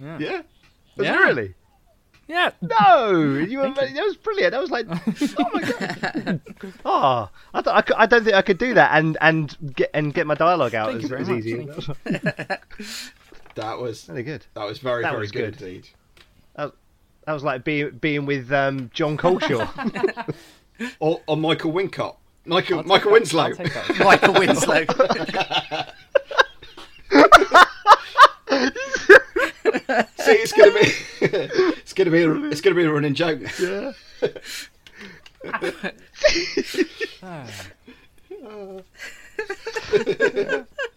Yeah. yeah. Yeah. really? Yeah. No, you were, that was brilliant. That was like, oh my god. oh, I, th- I, I don't think I could do that and and get and get my dialogue out Thank as, you very as much, easy. That was Really good. that was very That very was good, good. indeed. That was like being being with um, John Culshaw. Or, or Michael Wincott. Michael Michael Winslow. I'll take that. Michael Winslow. See, it's gonna be it's gonna be a, it's gonna be a running joke. yeah.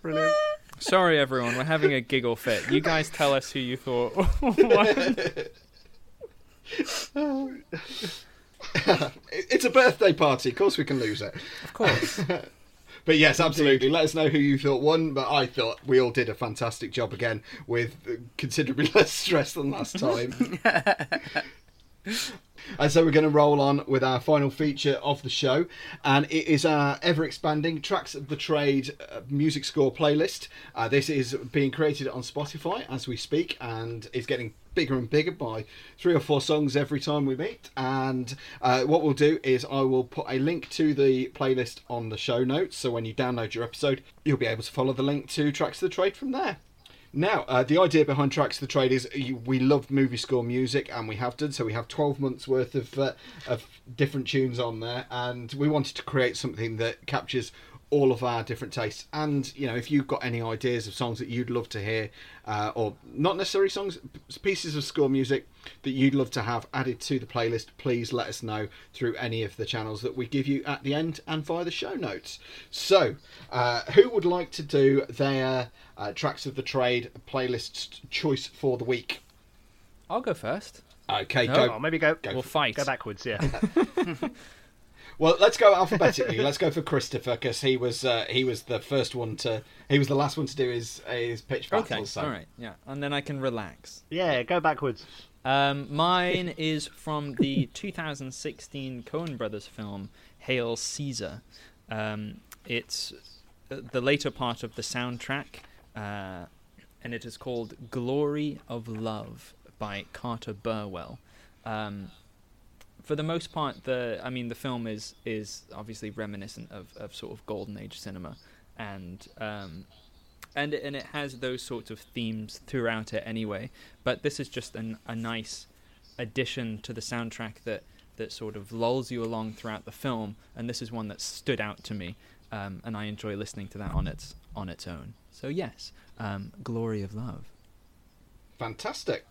Brilliant. Sorry, everyone. We're having a giggle fit. You guys tell us who you thought. It's a birthday party. Of course, we can lose it. of course. But yes, absolutely. Let us know who you thought won. But I thought we all did a fantastic job again with considerably less stress than last time. and so we're going to roll on with our final feature of the show, and it is our ever expanding Tracks of the Trade uh, music score playlist. Uh, this is being created on Spotify as we speak, and is getting bigger and bigger by three or four songs every time we meet. And uh, what we'll do is I will put a link to the playlist on the show notes, so when you download your episode, you'll be able to follow the link to Tracks of the Trade from there. Now, uh, the idea behind Tracks of the Trade is you, we love movie score music, and we have done so. We have 12 months worth of, uh, of different tunes on there, and we wanted to create something that captures all of our different tastes. And, you know, if you've got any ideas of songs that you'd love to hear, uh, or not necessarily songs, pieces of score music that you'd love to have added to the playlist, please let us know through any of the channels that we give you at the end and via the show notes. So, uh, who would like to do their uh, Tracks of the Trade playlist choice for the week? I'll go first. Okay, No. go. Oh, maybe go. Go We'll for- fight. Go backwards. Yeah. Well, let's go alphabetically. let's go for Christopher because he was uh, he was the first one to he was the last one to do his his pitch battle. Okay. so. All right. Yeah. And then I can relax. yeah. Go backwards. Um, mine is from the 2016 Coen Brothers film Hail Caesar. Um, it's uh, the later part of the soundtrack, uh, and it is called "Glory of Love" by Carter Burwell. Um, for the most part, the I mean, the film is is obviously reminiscent of, of sort of golden age cinema, and um, and and it has those sorts of themes throughout it anyway. But this is just an, a nice addition to the soundtrack that that sort of lulls you along throughout the film, and this is one that stood out to me, um, and I enjoy listening to that on its on its own. So yes, um, "Glory of Love." Fantastic.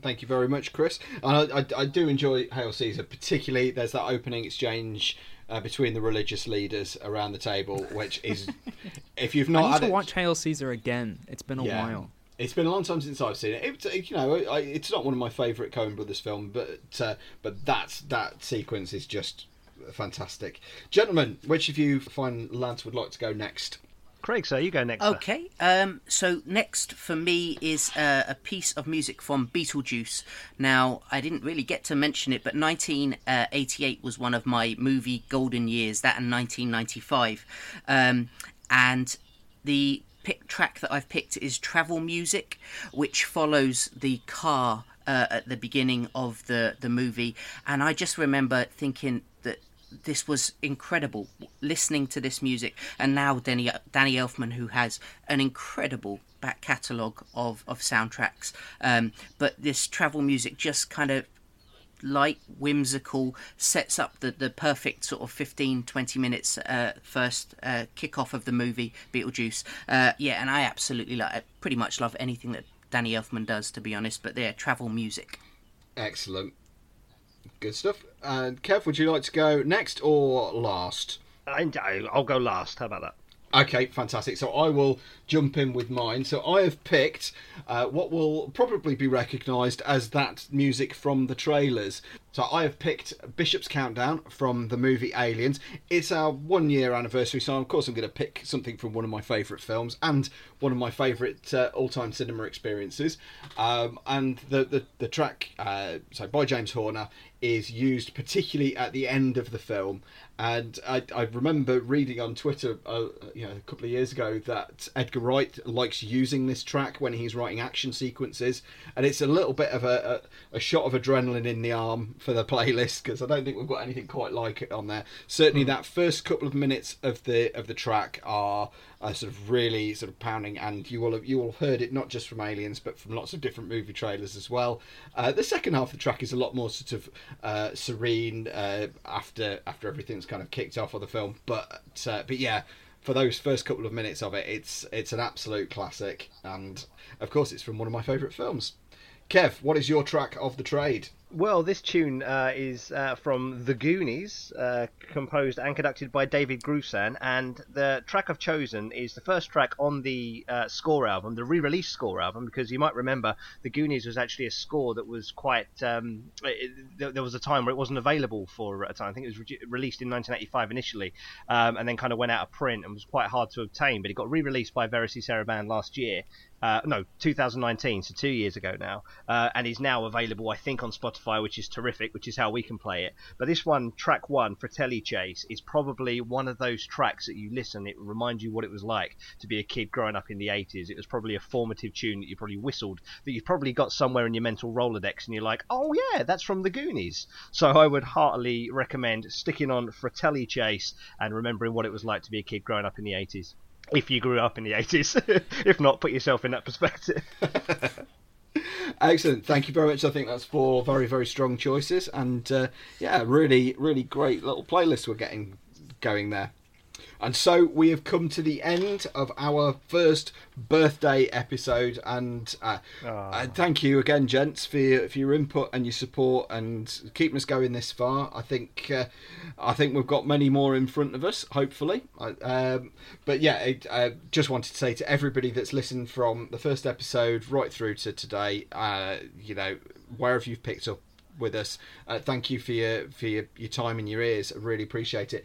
Thank you very much, Chris. And I, I, I do enjoy Hail Caesar, particularly there's that opening exchange uh, between the religious leaders around the table, which is, if you've I not need had to it, watch Hail Caesar again. It's been a Yeah. while. It's been a long time since I've seen it. it you know, I, it's not one of my favourite Coen Brothers film, but uh, but that's that sequence is just fantastic. Gentlemen, which of you find Lance would like to go next? Craig, sir, you go next. Okay, um, so next for me is uh, a piece of music from Beetlejuice. Now, I didn't really get to mention it, but 1988 was one of my movie golden years, that and 1995. Um, and the pick track that I've picked is Travel Music, which follows the car uh, at the beginning of the, the movie. And I just remember thinking this was incredible listening to this music and now Danny Danny Elfman who has an incredible back catalogue of, of soundtracks um, but this travel music just kind of light whimsical sets up the, the perfect sort of 15 20 minutes uh, first uh, kick off of the movie Beetlejuice uh, yeah and I absolutely like I pretty much love anything that Danny Elfman does, to be honest. But they're travel music. Excellent. Good stuff. And Kev, would you like to go next or last? I, I'll go last. How about that? Okay, fantastic. So I will jump in with mine. So I have picked uh, what will probably be recognised as that music from the trailers. So I have picked Bishop's Countdown from the movie Aliens. It's our one year anniversary, so of course I'm going to pick something from one of my favourite films and one of my favourite uh, all time cinema experiences. Um, and the, the, the track, uh, so by James Horner, is used particularly at the end of the film. And I, I remember reading on Twitter, uh, you know, a couple of years ago that Edgar Wright likes using this track when he's writing action sequences, and it's a little bit of a, a, a shot of adrenaline in the arm for the playlist because I don't think we've got anything quite like it on there. Certainly, that first couple of minutes of the of the track are uh, sort of really sort of pounding, and you will have you will have heard it not just from Aliens, but from lots of different movie trailers as well. Uh, the second half of the track is a lot more sort of uh, serene uh, after after everything's kind of kicked off of the film, but uh, but yeah. For those first couple of minutes of it, it's it's an absolute classic, and of course, it's from one of my favourite films. Kev, what is your track of the trade? Well, this tune uh, is uh, from The Goonies, uh, composed and conducted by David Grusin, and the track I've chosen is the first track on the uh, score album, the re-release score album, because you might remember The Goonies was actually a score that was quite. Um, it, there was a time where it wasn't available for a time. I think it was re- released in 1985 initially, um, and then kind of went out of print and was quite hard to obtain. But it got re-released by Varèse Sarabande last year, uh, no, 2019, so two years ago now, uh, and is now available, I think, on Spotify, which is terrific, which is how we can play it. But this one, track one, Fratelli Chase, is probably one of those tracks that you listen, it reminds you what it was like to be a kid growing up in the 80s. It was probably a formative tune that you probably whistled, that you've probably got somewhere in your mental Rolodex, and you're like, oh yeah, that's from the Goonies. So I would heartily recommend sticking on Fratelli Chase and remembering what it was like to be a kid growing up in the 80s if you grew up in the 80s. if not, put yourself in that perspective. Excellent. Thank you very much. I think that's four very, very strong choices. And uh, yeah, really, really great little playlist we're getting going there. And so we have come to the end of our first birthday episode, and uh, uh, thank you again, gents, for your, for your input and your support and keeping us going this far. I think uh, I think we've got many more in front of us, hopefully. Um, but yeah, I uh, just wanted to say to everybody that's listened from the first episode right through to today, uh, you know, wherever you've picked up with us. Uh, thank you for your for your, your time and your ears. I really appreciate it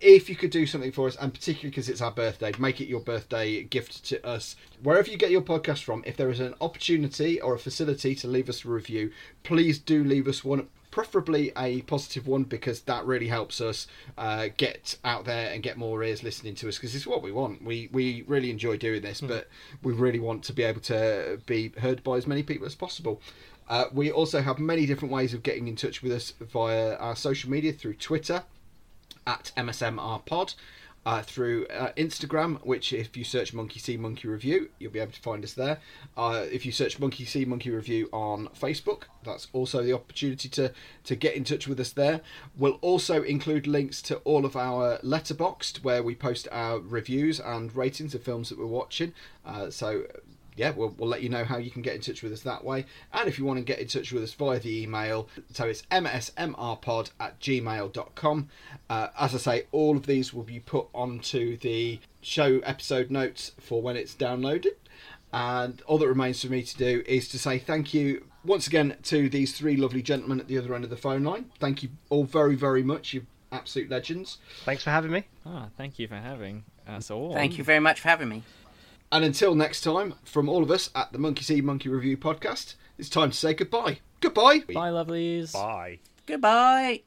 if you could do something for us, and particularly because it's our birthday, make it your birthday gift to us. Wherever you get your podcast from, if there is an opportunity or a facility to leave us a review, please do leave us one. Preferably a positive one because that really helps us uh, get out there and get more ears listening to us because it's what we want. We we really enjoy doing this, mm. but we really want to be able to be heard by as many people as possible. Uh, we also have many different ways of getting in touch with us via our social media through Twitter at MSMR Pod. Uh, through uh, Instagram, which if you search Monkey See Monkey Review, you'll be able to find us there. Uh, if you search Monkey See Monkey Review on Facebook, that's also the opportunity to to get in touch with us there. We'll also include links to all of our Letterboxd, where we post our reviews and ratings of films that we're watching. Uh, so yeah, we'll, we'll let you know how you can get in touch with us that way. And if you want to get in touch with us via the email, so it's msmrpod at gmail.com. Uh, as I say, all of these will be put onto the show episode notes for when it's downloaded. And all that remains for me to do is to say thank you once again to these three lovely gentlemen at the other end of the phone line. Thank you all very, very much. You're absolute legends. Thanks for having me. Ah, thank you for having us all. Thank you very much for having me. And until next time, from all of us at the Monkey See Monkey Review podcast, it's time to say goodbye. Goodbye. Bye, lovelies. Bye. Goodbye.